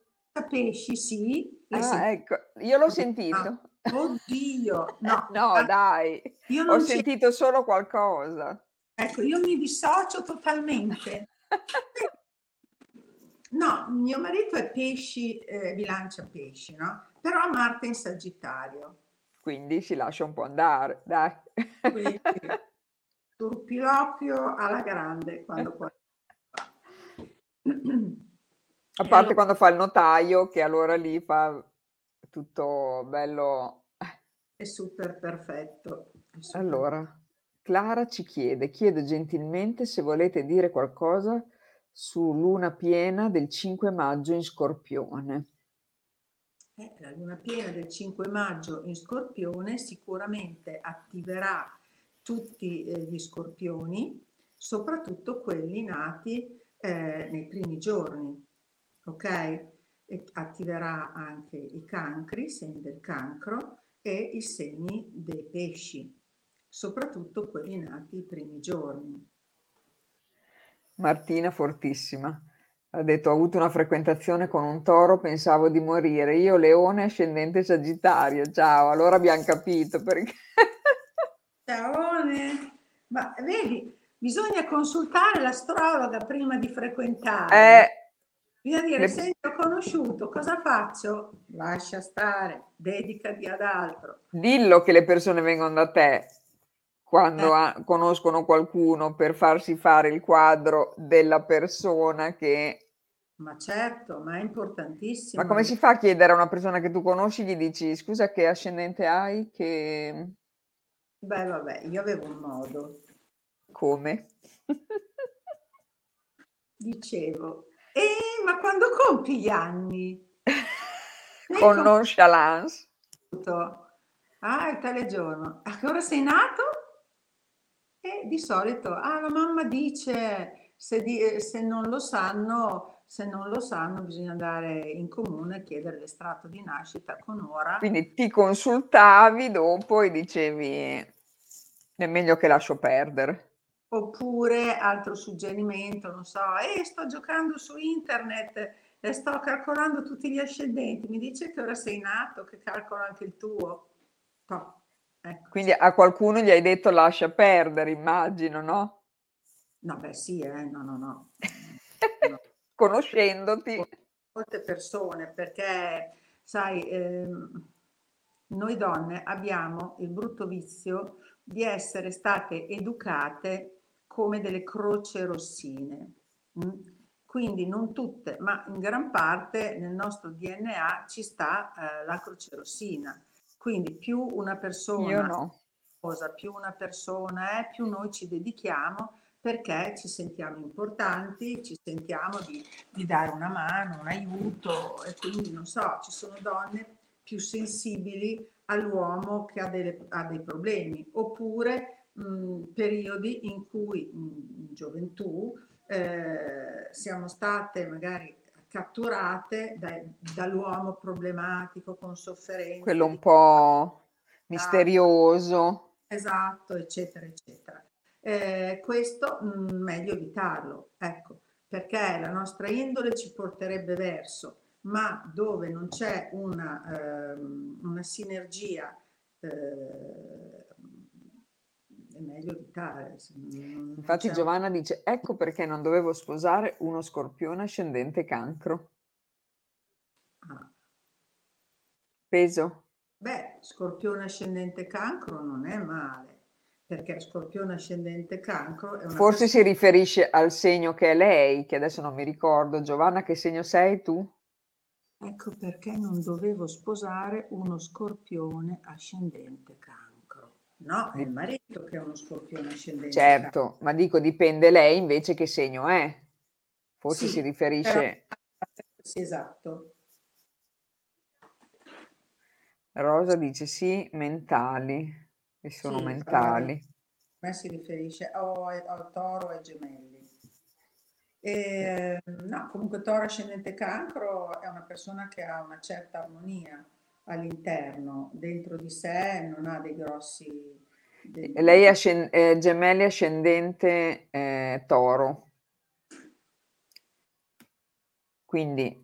Pesci, sì. Ah, ecco, io l'ho sentito. Oddio, no, no dai, io ho sentito solo qualcosa. Ecco, io mi dissocio totalmente. No, mio marito è pesci, eh, bilancia pesci, no? Però Marte in Sagittario. Quindi si lascia un po' andare, dai. Quindi, turpiloquio alla grande quando poi... A parte allora, quando fa il notaio, che allora lì fa tutto bello. È super perfetto. È super allora, Clara ci chiede, chiedo gentilmente se volete dire qualcosa su luna piena del 5 maggio in Scorpione. Eh, la luna piena del 5 maggio in Scorpione sicuramente attiverà tutti eh, gli scorpioni, soprattutto quelli nati eh, nei primi giorni, ok? E attiverà anche i cancri, i segni del cancro e i segni dei pesci, soprattutto quelli nati i primi giorni. Martina fortissima. Ha detto ho avuto una frequentazione con un toro, pensavo di morire. Io leone ascendente sagittario. Ciao, allora abbiamo capito perché. Ciaone. Ma vedi, bisogna consultare l'astrologa prima di frequentare. Eh, Bisogna dire, se io ho conosciuto, cosa faccio? Lascia stare, dedicati ad altro. Dillo che le persone vengono da te quando Eh. ha- conoscono qualcuno per farsi fare il quadro della persona che... Ma certo, ma è importantissimo. Ma come si fa a chiedere a una persona che tu conosci, gli dici scusa che ascendente hai, che... Beh, vabbè, io avevo un modo. come? Dicevo, eh, ma quando compi gli anni? Con Ecco. nonchalance. Ah, è tale giorno. A che ora sei nato? E di solito, ah, la mamma dice, se, di- se non lo sanno, se non lo sanno bisogna andare in comune a chiedere l'estratto di nascita con ora. Quindi ti consultavi dopo e dicevi è meglio che lascio perdere. Oppure altro suggerimento, non so, eh, sto giocando su internet e sto calcolando tutti gli ascendenti, mi dice che ora sei nato, che calcolo anche il tuo. Toh, ecco. Quindi a qualcuno gli hai detto lascia perdere, immagino, no? No, beh sì, eh, no, no, no. No. Conoscendoti. Molte persone, perché sai, ehm, noi donne abbiamo il brutto vizio di essere state educate come delle croce rossine. mm? Quindi non tutte, ma in gran parte nel nostro DNA ci sta eh, la croce rossina. Quindi più una persona no. cosa, più una persona è, più noi ci dedichiamo perché ci sentiamo importanti, ci sentiamo di, di dare una mano, un aiuto e quindi non so, ci sono donne più sensibili all'uomo che ha, delle- ha dei problemi, oppure mh, periodi in cui mh, in gioventù eh, siamo state magari catturate dai- dall'uomo problematico con sofferenze. Quello un po' misterioso. Esatto, eccetera, eccetera. Eh, questo mh, meglio evitarlo, ecco, perché la nostra indole ci porterebbe verso, ma dove non c'è una, ehm, una sinergia, eh, meglio evitare. non- non Infatti c'è- Giovanna dice ecco perché non dovevo sposare uno scorpione ascendente cancro. Ah, Peso? Beh, scorpione ascendente cancro non è male, perché scorpione ascendente cancro è una Forse si riferisce al segno che è lei, che adesso non mi ricordo. Giovanna, che segno sei tu? Ecco perché non dovevo sposare uno scorpione ascendente cancro. No, è il marito che è uno scorpione ascendente. Certo, ma dico dipende lei invece che segno è. Forse Sì, si riferisce... Sì, esatto. Rosa dice sì, mentali, che sono Sì, mentali. A me si riferisce o al toro e ai gemelli. E, no, comunque toro ascendente cancro è una persona che ha una certa armonia all'interno, dentro di sé, non ha dei grossi... dei- Lei è ascen- è gemelli ascendente eh, toro. Quindi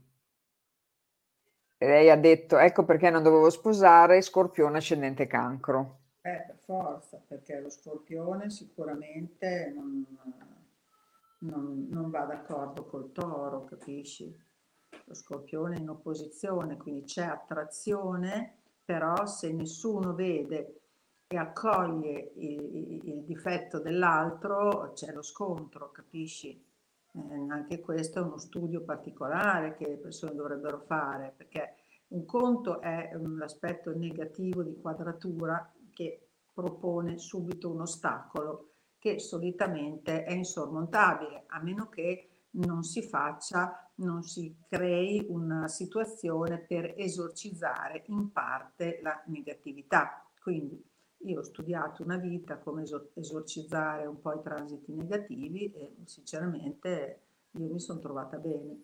lei ha detto ecco perché non dovevo sposare scorpione ascendente cancro. Eh, per forza, perché lo scorpione sicuramente non, non- non va d'accordo col toro, capisci? Lo scorpione in opposizione, quindi c'è attrazione, però se nessuno vede e accoglie il, il- difetto dell'altro, c'è lo scontro, capisci? Eh, anche questo è uno studio particolare che le persone dovrebbero fare, perché un conto è un aspetto negativo di quadratura che propone subito un ostacolo che solitamente è insormontabile, a meno che non si faccia, non si crei una situazione per esorcizzare in parte la negatività. Quindi io ho studiato una vita come esorcizzare un po' i transiti negativi e sinceramente io mi sono trovata bene.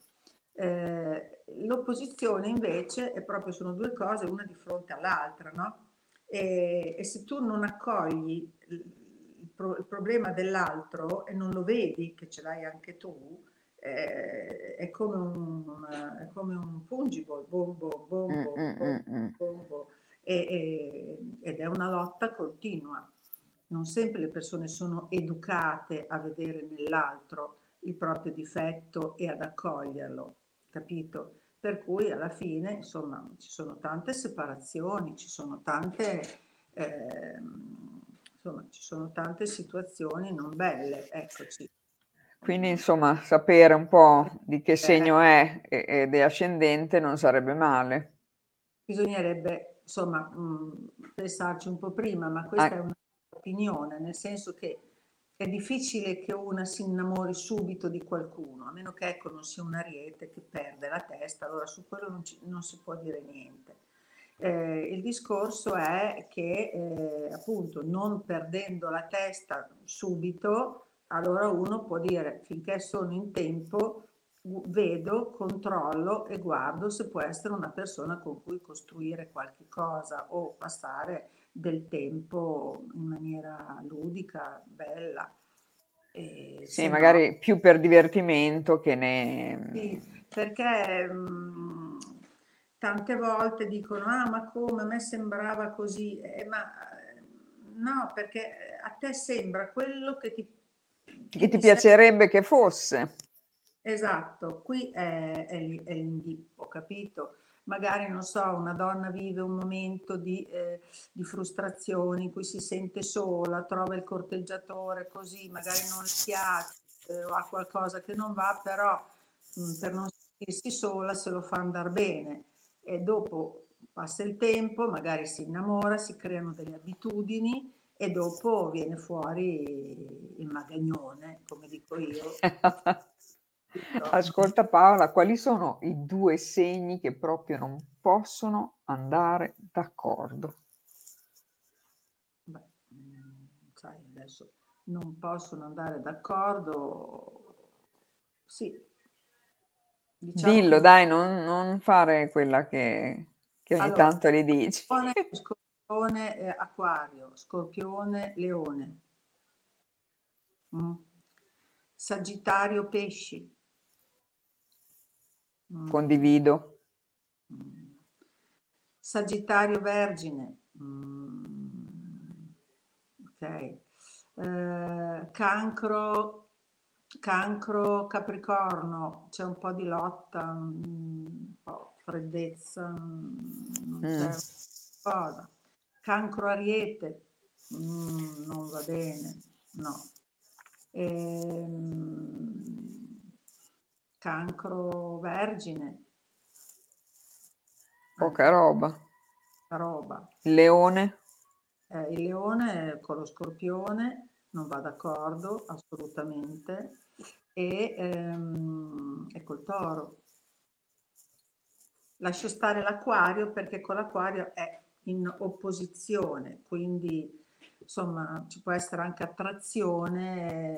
Eh, l'opposizione invece è proprio, sono due cose, una di fronte all'altra, no? E, e se tu non accogli il, pro, il, problema dell'altro e non lo vedi che ce l'hai anche tu, eh, è, come un, è come un fungible, bombo, bombo, mm, mm, bombo, mm, bombo e, e, ed è una lotta continua. Non sempre le persone sono educate a vedere nell'altro il proprio difetto e ad accoglierlo, capito? Per cui alla fine, insomma, ci sono tante separazioni, ci sono tante, eh, insomma, ci sono tante situazioni non belle, eccoci. Quindi, insomma, sapere un po' di che segno è ed è ascendente non sarebbe male. Bisognerebbe, insomma, mh, pensarci un po' prima, ma questa ah. è un'opinione, nel senso che è difficile che una si innamori subito di qualcuno, a meno che ecco, non sia un ariete che perde la testa, allora su quello non, ci, non si può dire niente. Eh, il discorso è che eh, appunto non perdendo la testa subito, allora uno può dire finché sono in tempo vedo, controllo e guardo se può essere una persona con cui costruire qualche cosa o passare del tempo in maniera ludica, bella. E sì, magari no, più per divertimento che ne... Sì, perché mh, mm, tante volte dicono, ah ma come, a me sembrava così, eh, ma no, perché a te sembra quello che ti... Che ti piacerebbe che fosse. Esatto, qui è, è, è l'inghippo, capito? magari non so, una donna vive un momento di, eh, di frustrazione in cui si sente sola, trova il corteggiatore così, magari non le piace eh, o ha qualcosa che non va, però mh, mm, per non sentirsi sola se lo fa andare bene e dopo passa il tempo, magari si innamora, si creano delle abitudini e dopo viene fuori il magagnone, come dico io. Ascolta Paola, quali sono i due segni che proprio non possono andare d'accordo? Beh, mm, sai, adesso non possono andare d'accordo. Sì. Diciamo Dillo, che... dai, non, non, fare quella che, che ogni allora, tanto le dici. Scorpione eh, acquario, scorpione, leone. Mm. Sagittario, pesci. Mm. Condivido. Sagittario Vergine. Mm. Ok. Eh, cancro, cancro Capricorno, c'è un po' di lotta, un po' freddezza, non c'è mm. cosa. Cancro Ariete, mm, non va bene, no. Ehm, cancro vergine. Poca roba. roba. Leone? Eh, il leone con lo scorpione non va d'accordo assolutamente e, ehm, e col toro. Lascio stare l'acquario perché con l'acquario è in opposizione, quindi insomma ci può essere anche attrazione,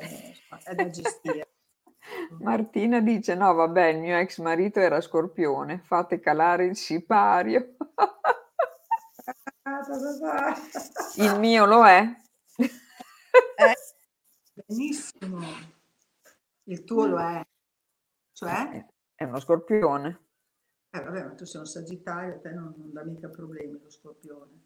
è da gestire. Martina dice: No, vabbè, il mio ex marito era scorpione, fate calare il sipario. il mio lo è. Eh, benissimo. Il tuo lo è. Cioè? È uno scorpione. Eh, vabbè, ma tu sei un sagittario, a te non, non dà mica problemi lo scorpione.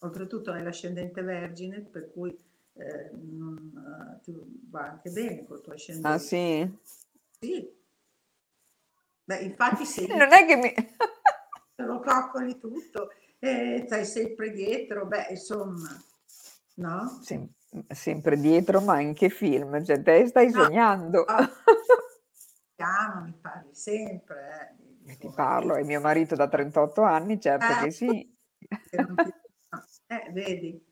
Oltretutto hai l'ascendente vergine, per cui eh, non, ti va anche bene col tuo ascendente. Ah sì? Sì. Beh, infatti sì. non è che mi... lo coccoli tutto, e stai sempre dietro, beh, insomma, no? Sem- sempre dietro, ma in che film? Cioè, te stai no, sognando. No. Chiama, mi parli sempre. Eh. Ti parlo, è mio marito da 38 anni, certo eh, che sì. Eh, vedi,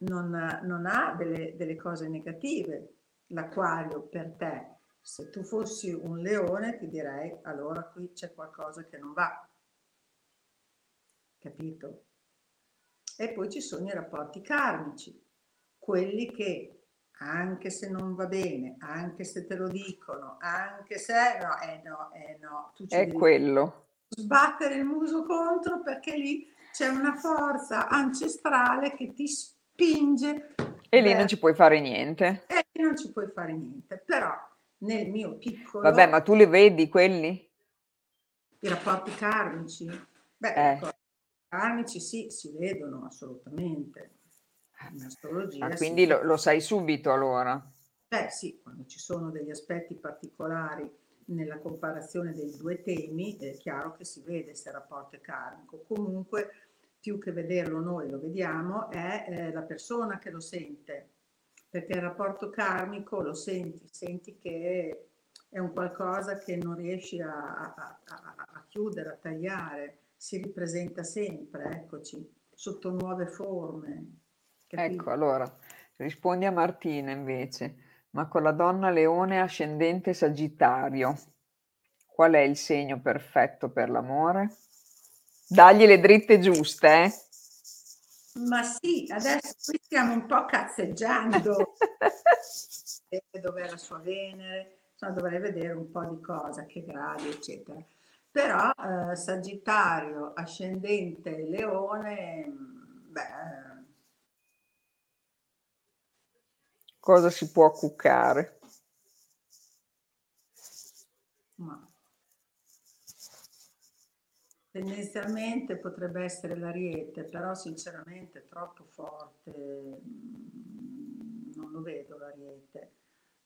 non, non ha delle, delle, cose negative l'acquario per te, Se tu fossi un leone ti direi allora qui c'è qualcosa che non va. Capito? E poi ci sono i rapporti karmici, quelli che anche se non va bene, anche se te lo dicono, anche se no, eh no, eh no, tu ci è quello. Sbattere il muso contro perché lì c'è una forza ancestrale che ti spinge. E lì non ci puoi fare niente. E lì non ci puoi fare niente, però nel mio piccolo... Vabbè, ma tu li vedi quelli? I rapporti karmici? Beh, eh. i rapporti karmici sì, si vedono assolutamente. Astrologia. Ah, quindi lo, lo, sai subito allora? Beh sì, quando ci sono degli aspetti particolari nella comparazione dei due temi, è chiaro che si vede se il rapporto è karmico. Comunque, più che vederlo noi lo vediamo, è eh, la persona che lo sente perché il rapporto karmico lo senti, senti che è un qualcosa che non riesci a, a, a, a chiudere, a tagliare, si ripresenta sempre, eccoci, sotto nuove forme. Capito? Ecco, allora, rispondi a Martina invece, ma con la donna leone ascendente sagittario, qual è il segno perfetto per l'amore? Dagli le dritte giuste, eh? Ma sì, adesso qui stiamo un po' cazzeggiando. Dov'è la sua Venere? Insomma, dovrei vedere un po' di cosa, che gradi, eccetera. Però eh, Sagittario, ascendente Leone, beh... Cosa si può cuccare? Ma Tendenzialmente potrebbe essere l'ariete, però sinceramente troppo forte, mm, non lo vedo l'ariete,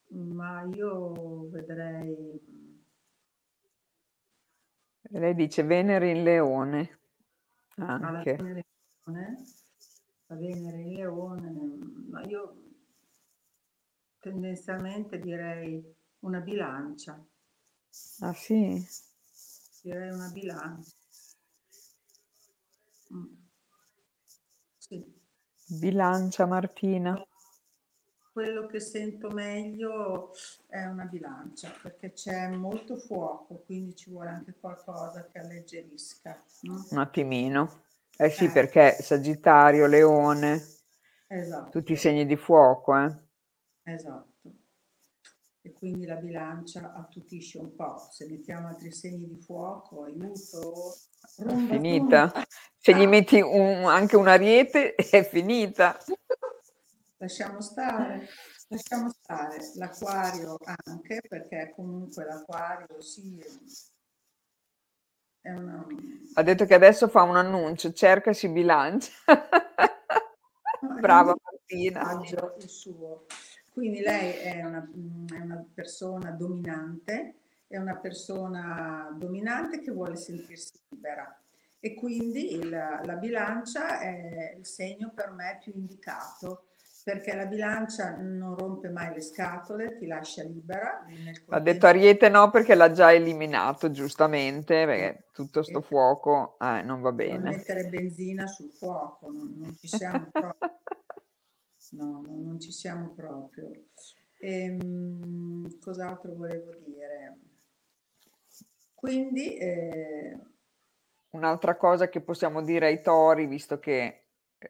ma io vedrei... Lei dice Venere in leone. Anche. La Venere in leone, la Venere in leone, ma io tendenzialmente direi una bilancia. Ah sì? Direi una bilancia. Sì. Bilancia Martina. Quello che sento meglio è una bilancia perché c'è molto fuoco, quindi ci vuole anche qualcosa che alleggerisca. No? Un attimino. Eh sì, eh. perché Sagittario, Leone, esatto. tutti i segni di fuoco. Eh? Esatto. E quindi la bilancia attutisce un po'. Se mettiamo altri segni di fuoco, aiuto, Rumba, finita. Rumba. Se gli metti un, anche un ariete è finita. Lasciamo stare, lasciamo stare l'acquario anche perché comunque l'acquario sì è una... Ha detto che adesso fa un annuncio, cerca si bilancia. Brava Martina. Il suo. Quindi lei è una, è una persona dominante è una persona dominante che vuole sentirsi libera e quindi il, la bilancia è il segno per me più indicato perché la bilancia non rompe mai le scatole, ti lascia libera. Ha detto Ariete no perché l'ha già eliminato giustamente, perché tutto sto fuoco eh, non va bene. Non mettere benzina sul fuoco, non, non ci siamo proprio. No, non ci siamo proprio. Ehm, cos'altro volevo dire? Quindi... Eh... Un'altra cosa che possiamo dire ai tori, visto che...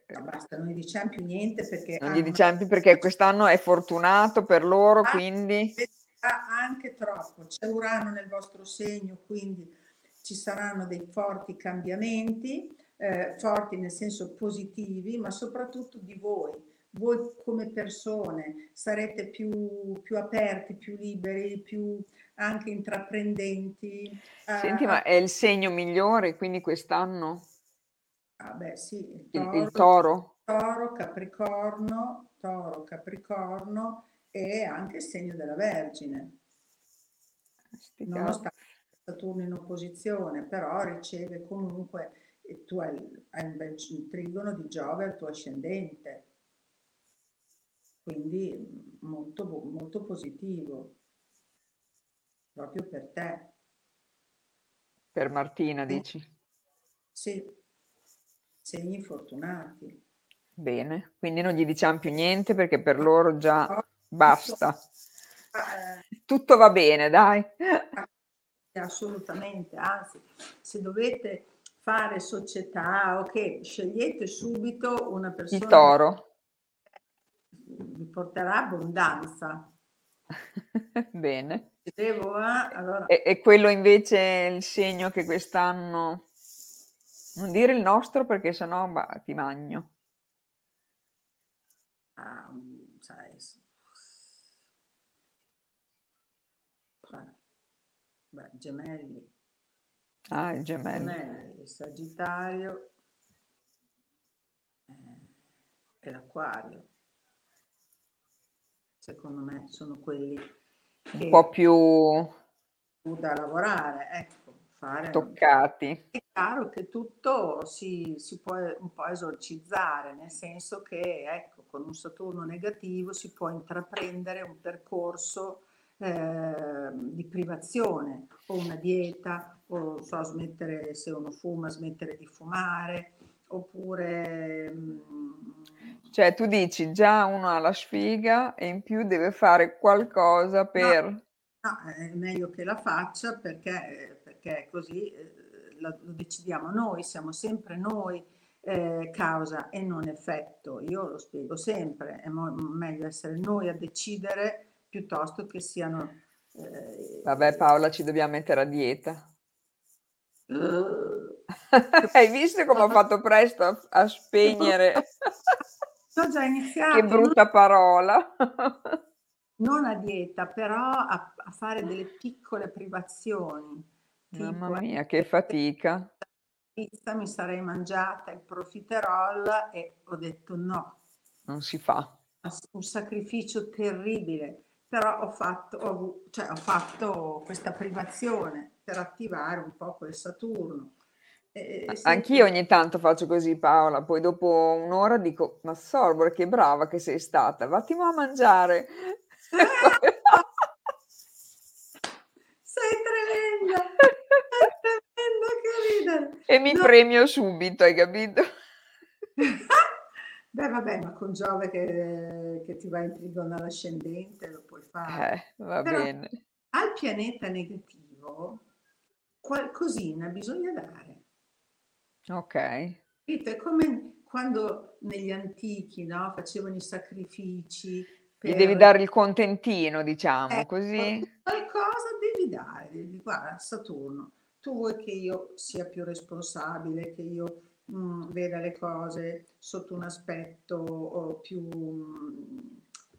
No, basta, non gli diciamo più niente perché... Non gli diciamo più perché quest'anno è fortunato per loro, ah, quindi... Anche troppo, c'è Urano nel vostro segno, quindi ci saranno dei forti cambiamenti, eh, forti nel senso positivi, ma soprattutto di voi. Voi come persone sarete più, più aperti, più liberi, più anche intraprendenti. Senti, uh, ma è il segno migliore quindi quest'anno? Ah beh, sì, il toro, il, il toro. toro, capricorno, toro, capricorno e anche il segno della Vergine. Nonostante Saturno in opposizione, però riceve comunque, tu hai, hai un bel trigono di Giove al tuo ascendente, quindi molto, molto positivo proprio per te. Per Martina, dici? Sì, segni fortunati. Bene, quindi non gli diciamo più niente perché per loro già basta. Eh, Tutto va bene, dai. Assolutamente, anzi, se dovete fare società, ok, scegliete subito una persona. Il toro. Vi porterà abbondanza. Bene. Devo, eh? allora... e, e quello invece è il segno che quest'anno, non dire il nostro perché sennò bah, ti magno. Ah, sai, beh, gemelli. Ah, il gemelli. gemelli il sagittario eh, e l'acquario. Secondo me sono quelli un po' più da lavorare, ecco, fare toccati. È chiaro che tutto si, si, può un po' esorcizzare, nel senso che ecco, con un Saturno negativo si può intraprendere un percorso eh, di privazione o una dieta o so, smettere se uno fuma, smettere di fumare oppure mh, mm, cioè tu dici già uno ha la sfiga e in più deve fare qualcosa per... No, no è meglio che la faccia perché, perché così eh, lo, lo, decidiamo noi, siamo sempre noi eh, causa e non effetto. Io lo spiego sempre, è mo- meglio essere noi a decidere piuttosto che siano... Eh, Vabbè Paola, ci dobbiamo mettere a dieta. Uh, Hai visto come ho fatto presto a, a spegnere? Ho già iniziato. Che brutta parola. Non a dieta, però a, a fare delle piccole privazioni. Mamma mia, che fatica. Pizza mi sarei mangiata il profiterol e ho detto no. Non si fa. Un sacrificio terribile, però ho fatto, ho, cioè, ho fatto questa privazione per attivare un po' quel Saturno. Eh, Anch'io ogni tanto faccio così, Paola, poi dopo un'ora dico, ma Sorbor, che brava che sei stata, vattimo a mangiare. sei tremenda, sei tremenda, che ridere. E mi no. premio subito, hai capito? Beh, vabbè, ma con Giove che, che ti va in trigono all'ascendente lo puoi fare. Eh, va Però bene. Al pianeta negativo qualcosina bisogna dare. Ok. È come quando negli antichi no, facevano i sacrifici. Per... Gli devi dare il contentino, diciamo, ecco, così. Qualcosa devi dare, devi, guarda, Saturno, tu vuoi che io sia più responsabile, che io mh, mm, veda le cose sotto un aspetto più,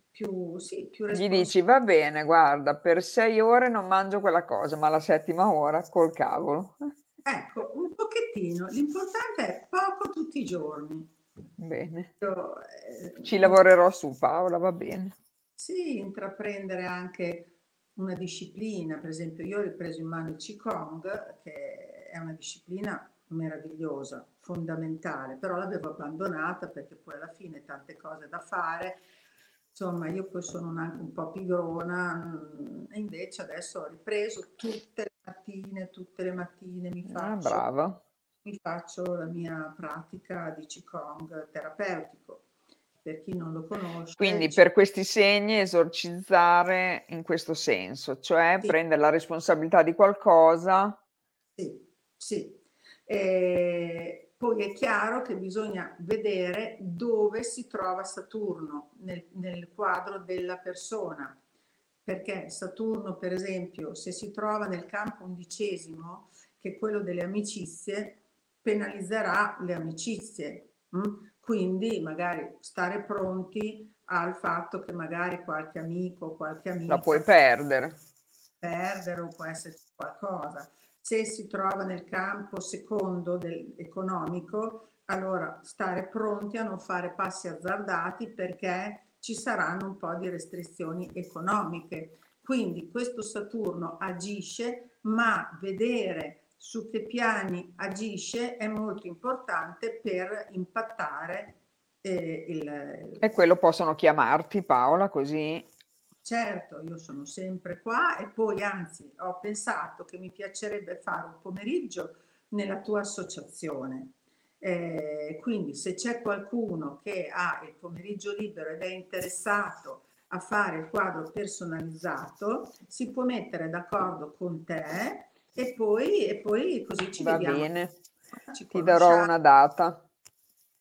più, sì, più Gli dici, va bene, guarda, per sei ore non mangio quella cosa, ma la settima ora col cavolo. Ecco, pochettino. L'importante è poco tutti i giorni. Bene. Io, eh, Ci lavorerò su Paola, va bene. Sì, intraprendere anche una disciplina. Per esempio, io ho ripreso in mano il Qigong, che è una disciplina meravigliosa, fondamentale, però l'avevo abbandonata perché poi alla fine tante cose da fare Insomma, io poi sono anche un po' pigrona mm, e invece adesso ho ripreso tutte le mattine, tutte le mattine mi ah, faccio, ah, mi faccio la mia pratica di Qigong terapeutico. Per chi non lo conosce. Quindi per questi segni esorcizzare in questo senso, cioè sì. prendere la responsabilità di qualcosa. Sì, sì. E poi è chiaro che bisogna vedere dove si trova Saturno nel, nel quadro della persona, perché Saturno, per esempio, se si trova nel campo undicesimo, che è quello delle amicizie, penalizzerà le amicizie. Hm? Quindi magari stare pronti al fatto che magari qualche amico o qualche amica la puoi perdere. Perdere o può essere qualcosa se si trova nel campo secondo del, economico, allora stare pronti a non fare passi azzardati perché ci saranno un po' di restrizioni economiche. Quindi questo Saturno agisce, ma vedere su che piani agisce è molto importante per impattare eh, il... E quello possono chiamarti Paola così certo, io sono sempre qua e poi anzi ho pensato che mi piacerebbe fare un pomeriggio nella tua associazione. Eh, quindi se c'è qualcuno che ha il pomeriggio libero ed è interessato a fare il quadro personalizzato, si può mettere d'accordo con te e poi, e poi così ci Va vediamo. bene, ci ti darò una data.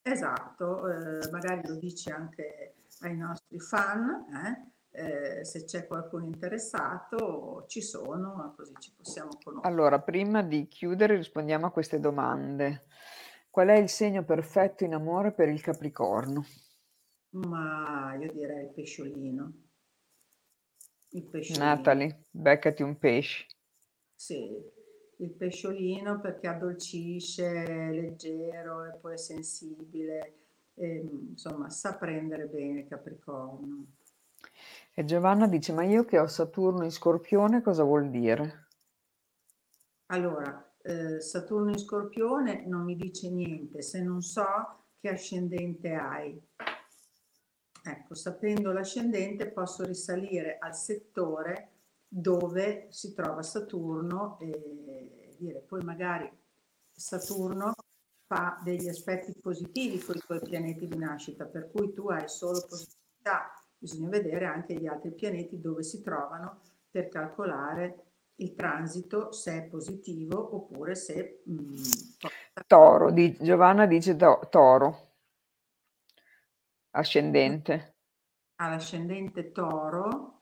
Esatto, eh, magari lo dici anche ai nostri fan, eh? Eh, se c'è qualcuno interessato ci sono, così ci possiamo conoscere. Allora, prima di chiudere rispondiamo a queste domande. Qual è il segno perfetto in amore per il Capricorno? Ma io direi il pesciolino. Il pesciolino. Natalie, beccati un pesce. Sì, il pesciolino perché addolcisce, è leggero e poi è sensibile, e, insomma sa prendere bene Capricorno. E Giovanna dice, ma io che ho Saturno in Scorpione cosa vuol dire? Allora, eh, Saturno in Scorpione non mi dice niente se non so che ascendente hai. Ecco, sapendo l'ascendente posso risalire al settore dove si trova Saturno e dire poi magari Saturno fa degli aspetti positivi con i tuoi pianeti di nascita, per cui tu hai solo positività, bisogna vedere anche gli altri pianeti dove si trovano per calcolare il transito se è positivo oppure se... Mh, toro, di, Giovanna dice to, toro ascendente. All'ascendente toro,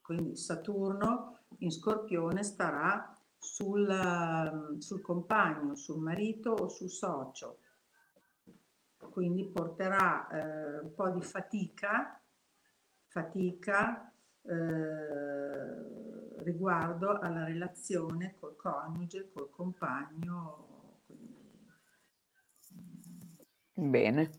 quindi Saturno in scorpione starà sul, sul compagno, sul marito o sul socio. Quindi porterà eh, un po' di fatica, fatica eh, riguardo alla relazione col coniuge, col compagno Bene.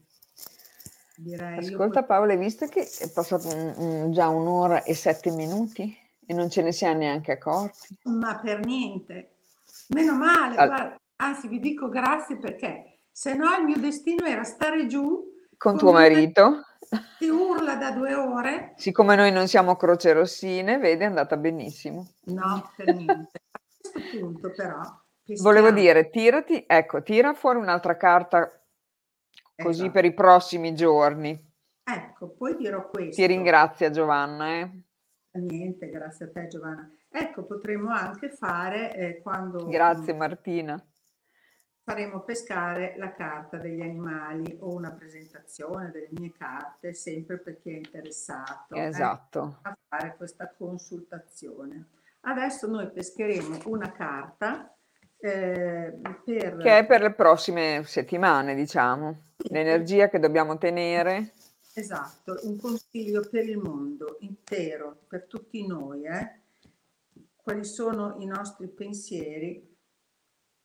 Direi Ascolta Paola, hai visto che è passato un, un, già un'ora e sette minuti e non ce ne siamo neanche accorti? Ma per niente. Meno male, All... guarda, anzi vi dico grazie perché se no il mio destino era stare giù con, con tuo marito che urla da due ore. Siccome noi non siamo croce rossine, vedi, è andata benissimo. No, per niente. A questo punto però... Volevo dire, tirati, ecco, tira fuori un'altra carta Così esatto. per i prossimi giorni. Ecco, poi dirò questo. Ti ringrazio Giovanna. Eh. Niente, grazie a te Giovanna. Ecco, potremmo anche fare eh, quando... Grazie Martina. Faremo pescare la carta degli animali o una presentazione delle mie carte, sempre per chi è interessato eh, esatto. eh, a fare questa consultazione. Adesso noi pescheremo una carta eh, per... Che è per le prossime settimane, diciamo l'energia che dobbiamo tenere. Esatto, un consiglio per il mondo intero, per tutti noi, eh? quali sono i nostri pensieri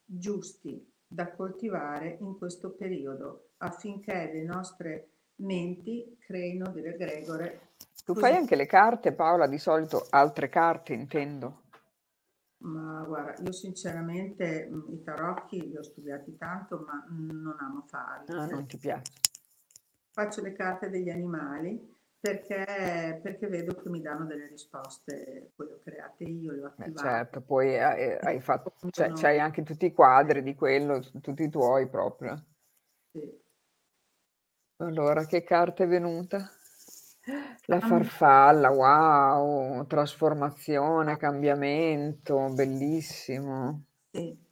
giusti da coltivare in questo periodo affinché le nostre menti creino delle gregore. Tu fai anche le carte, Paola, di solito altre carte intendo. Ma guarda, io sinceramente mm, i tarocchi li ho studiati tanto, ma non amo farli. Ah, non ti piace? Faccio le carte degli animali perché, perché vedo che mi danno delle risposte, poi le ho create io, le ho attivate. Beh, certo, poi hai, hai fatto, cioè, c'hai anche tutti i quadri di quello, tutti i tuoi proprio. Sì. Allora, che carta è venuta? La farfalla, wow, trasformazione, cambiamento, bellissimo. Sì.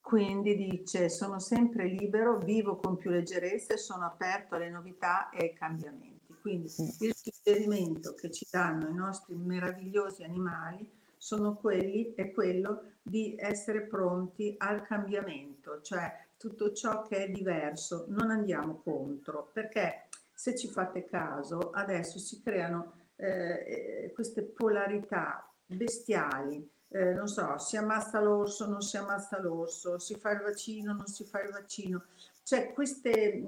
Quindi dice, sono sempre libero, vivo con più leggerezza e sono aperto alle novità e ai cambiamenti. Quindi il suggerimento che ci danno i nostri meravigliosi animali sono quelli, è quello di essere pronti al cambiamento, cioè tutto ciò che è diverso, non andiamo contro, perché se ci fate caso, adesso si creano eh, eh, queste polarità bestiali. Eh, non so, si ammazza l'orso, non si ammazza l'orso, si fa il vaccino, non si fa il vaccino. Cioè queste,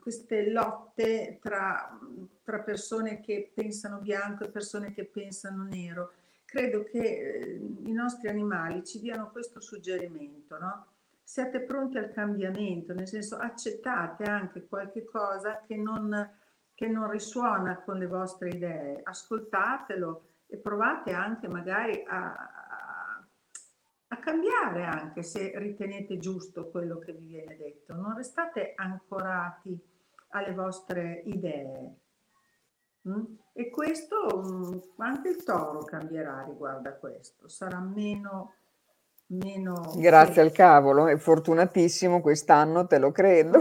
queste lotte tra, tra, persone che pensano bianco e persone che pensano nero. Credo che eh, i nostri animali ci diano questo suggerimento, no? siate pronti al cambiamento, nel senso accettate anche qualche cosa che non, che non risuona con le vostre idee, ascoltatelo e provate anche magari a, a cambiare anche se ritenete giusto quello che vi viene detto. Non restate ancorati alle vostre idee, Mm? E questo, mm, anche il toro cambierà riguardo a questo, sarà meno... meno Grazie al cavolo, è fortunatissimo quest'anno, te lo credo.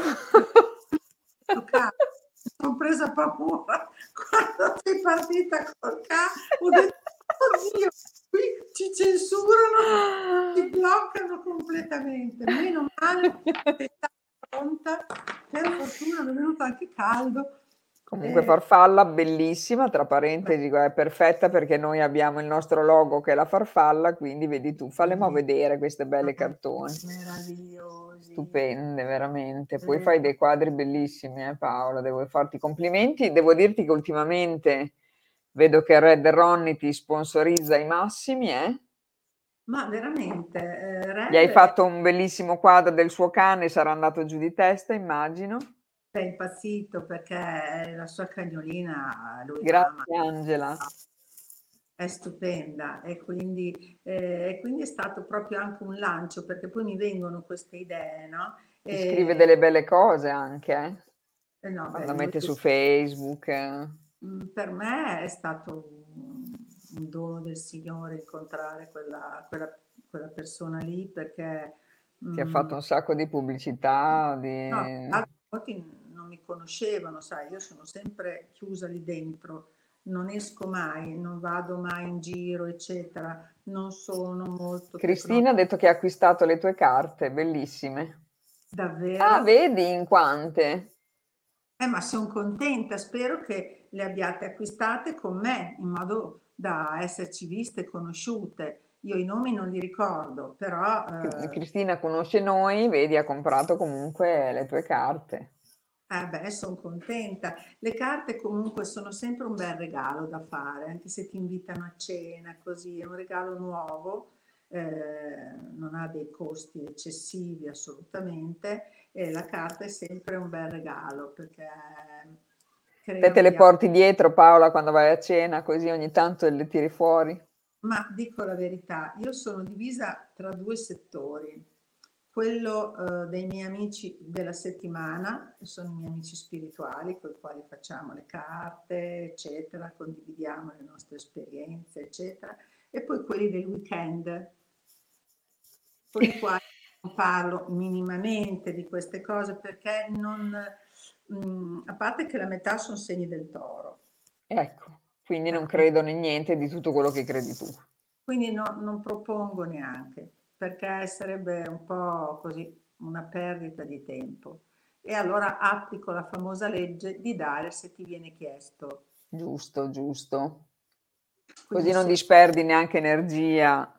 Sono presa paura quando sei partita col cavolo, ho detto, oddio, qui ci censurano, ci bloccano completamente. Meno male che sta pronta, per fortuna è venuto anche caldo Comunque eh. farfalla bellissima, tra parentesi, è perfetta perché noi abbiamo il nostro logo che è la farfalla, quindi vedi tu, fallemo vedere queste belle cartoni. Meravigliosi. Stupende, veramente. Poi fai dei quadri bellissimi, eh, Paola, devo farti complimenti. Devo dirti che ultimamente vedo che Red Ronnie ti sponsorizza i massimi, eh? Ma veramente. Eh, Red... Gli hai fatto un bellissimo quadro del suo cane, sarà andato giù di testa, immagino è impazzito perché la sua cagnolina lui Grazie ama. Angela. È stupenda e quindi, eh, quindi, è stato proprio anche un lancio perché poi mi vengono queste idee, no? E... Scrive delle belle cose anche, eh? eh no, Quando beh, mette su Facebook. Mm, per me è stato un dono del Signore incontrare quella, quella, quella persona lì perché... Ti ha fatto mm, un sacco di pubblicità. Di... No, molti non mi conoscevano, sai, io sono sempre chiusa lì dentro, non esco mai, non vado mai in giro, eccetera, non sono molto... Cristina ha detto che ha acquistato le tue carte, bellissime. Davvero? Ah, vedi in quante? Eh, ma sono contenta, spero che le abbiate acquistate con me, in modo da esserci viste, conosciute. Io i nomi non li ricordo, però... Eh... Cristina conosce noi, vedi, ha comprato comunque le tue carte. Eh beh, sono contenta. Le carte comunque sono sempre un bel regalo da fare, anche se ti invitano a cena, così è un regalo nuovo, eh, non ha dei costi eccessivi assolutamente e la carta è sempre un bel regalo perché... Te te le porti dietro Paola quando vai a cena, così ogni tanto le tiri fuori? Ma dico la verità, io sono divisa tra due settori quello eh, dei miei amici della settimana, che sono i miei amici spirituali con i quali facciamo le carte, eccetera, condividiamo le nostre esperienze, eccetera, e poi quelli del weekend, con i quali non parlo minimamente di queste cose perché non, mh, mm, a parte che la metà sono segni del toro. Ecco, quindi non credono in niente di tutto quello che credi tu. Quindi no, non propongo neanche perché sarebbe un po' così una perdita di tempo. E allora applico la famosa legge di dare se ti viene chiesto. Giusto, giusto. Così non disperdi neanche energia.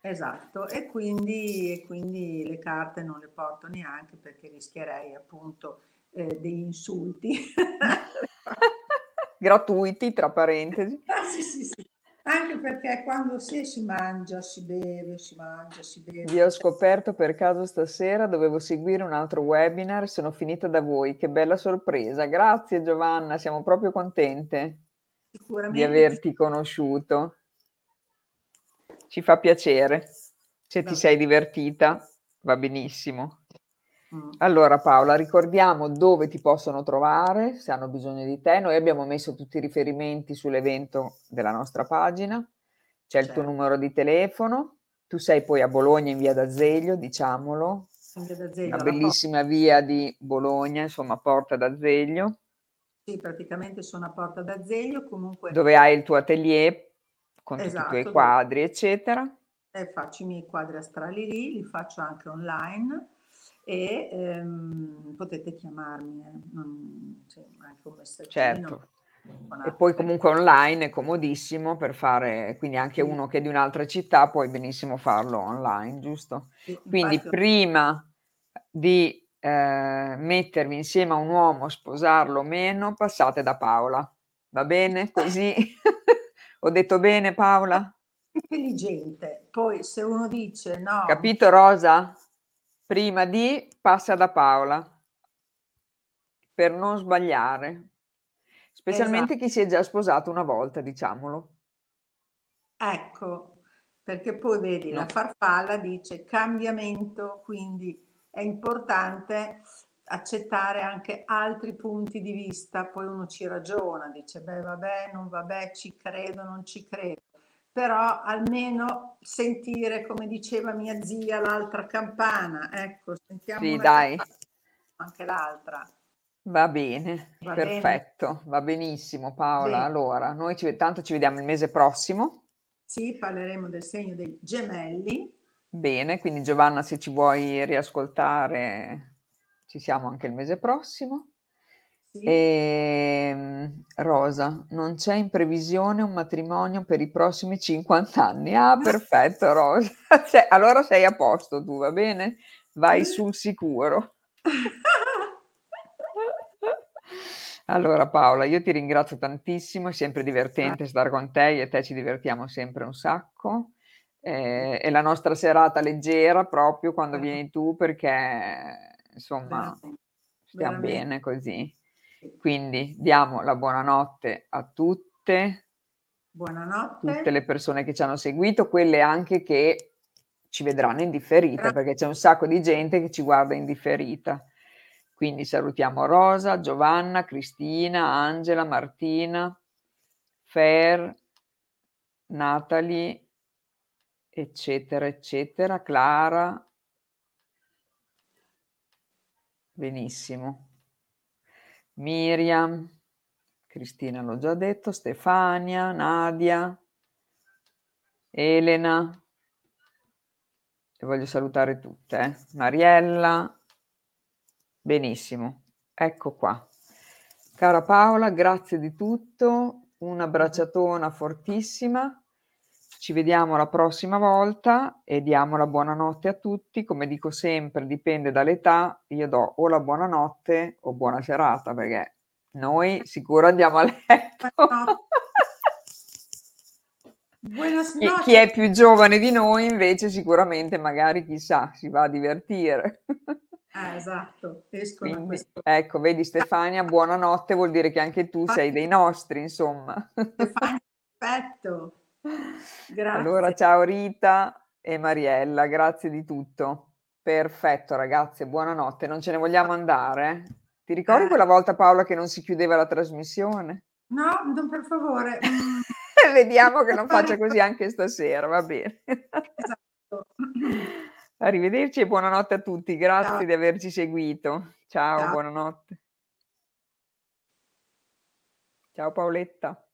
Esatto, e quindi, e quindi, le carte non le porto neanche perché rischierei appunto eh, degli insulti. Gratuiti, tra parentesi. Ah, sì, sì, sì. Anche perché quando si, si mangia, si beve, si mangia, si beve. Vi ho scoperto per caso stasera, dovevo seguire un altro webinar, sono finita da voi, che bella sorpresa. Grazie Giovanna, siamo proprio contente di averti conosciuto. Ci fa piacere. Se ti sei divertita, va benissimo. Mm. Allora Paola, ricordiamo dove ti possono trovare se hanno bisogno di te. Noi abbiamo messo tutti i riferimenti sull'evento della nostra pagina. C'è il tuo certo. numero di telefono. Tu sei poi a Bologna in via d'Azeglio, diciamolo. D'Azeglio, una bellissima via di Bologna, insomma, Porta d'Azeglio. Sì, praticamente sono a Porta d'Azeglio, comunque... Dove hai il tuo atelier con esatto, tutti i tuoi esatto, quadri, eccetera. E faccio i miei quadri astrali lì, li faccio anche online e ehm, potete chiamarmi, eh, non, cioè, anche un messaggino. Certo. E poi comunque online è comodissimo per fare, quindi anche uno che è di un'altra città puoi benissimo farlo online, giusto? Quindi prima di eh, mettervi insieme a un uomo, sposarlo o meno, passate da Paola. Va bene così? Ho detto bene Paola? Intelligente. Poi se uno dice no. Capito Rosa? Prima di passa da Paola per non sbagliare, specialmente esatto. chi si è già sposato una volta, diciamolo. Ecco, perché poi vedi, no. la farfalla dice cambiamento, quindi è importante accettare anche altri punti di vista, poi uno ci ragiona, dice beh vabbè, non vabbè, ci credo, non ci credo, però almeno sentire, come diceva mia zia, l'altra campana, ecco, sentiamo sì, dai. Campana, anche l'altra. Va bene, va perfetto, bene. va benissimo Paola. Bene. Allora, noi ci, tanto ci vediamo il mese prossimo. Sì, parleremo del segno dei gemelli. Bene, quindi Giovanna, se ci vuoi riascoltare, ci siamo anche il mese prossimo. Sì. Ehm, Rosa, non c'è in previsione un matrimonio per i prossimi 50 anni. Ah, perfetto, Rosa. Cioè, allora sei a posto tu, va bene? Vai sul sicuro. Allora Paola, io ti ringrazio tantissimo, è sempre divertente stare con te, io e te ci divertiamo sempre un sacco. Eh, è la nostra serata leggera proprio quando vieni tu perché insomma stiamo bene così. Quindi diamo la buonanotte a tutte, buonanotte. tutte le persone che ci hanno seguito, quelle anche che ci vedranno in differita, perché c'è un sacco di gente che ci guarda in differita. Quindi salutiamo Rosa, Giovanna, Cristina, Angela, Martina, Fer, Natalie, eccetera, eccetera, Clara. Benissimo. Miriam, Cristina l'ho già detto, Stefania, Nadia, Elena, e voglio salutare tutte, eh. Mariella, Benissimo, ecco qua. Cara Paola, grazie di tutto, una bracciatona fortissima. Ci vediamo la prossima volta e diamo la buonanotte a tutti. Come dico sempre, dipende dall'età, io do o la buonanotte o buona serata perché noi sicuro andiamo a letto. Chi, chi, è più giovane di noi invece sicuramente magari chissà si va a divertire. Ah, esatto, Quindi. Ecco, vedi Stefania, buonanotte, vuol dire che anche tu sei dei nostri, insomma. Stefania, perfetto. Grazie. Allora, ciao Rita e Mariella, grazie di tutto. Perfetto, ragazze, buonanotte. Non ce ne vogliamo andare? Ti ricordi eh. quella volta, Paola, che non si chiudeva la trasmissione? No, non per favore. Vediamo che non faccia così anche stasera, va bene. Esatto. Arrivederci e buonanotte a tutti. Grazie Ciao. di averci seguito. Ciao, Ciao. buonanotte. Ciao Paoletta.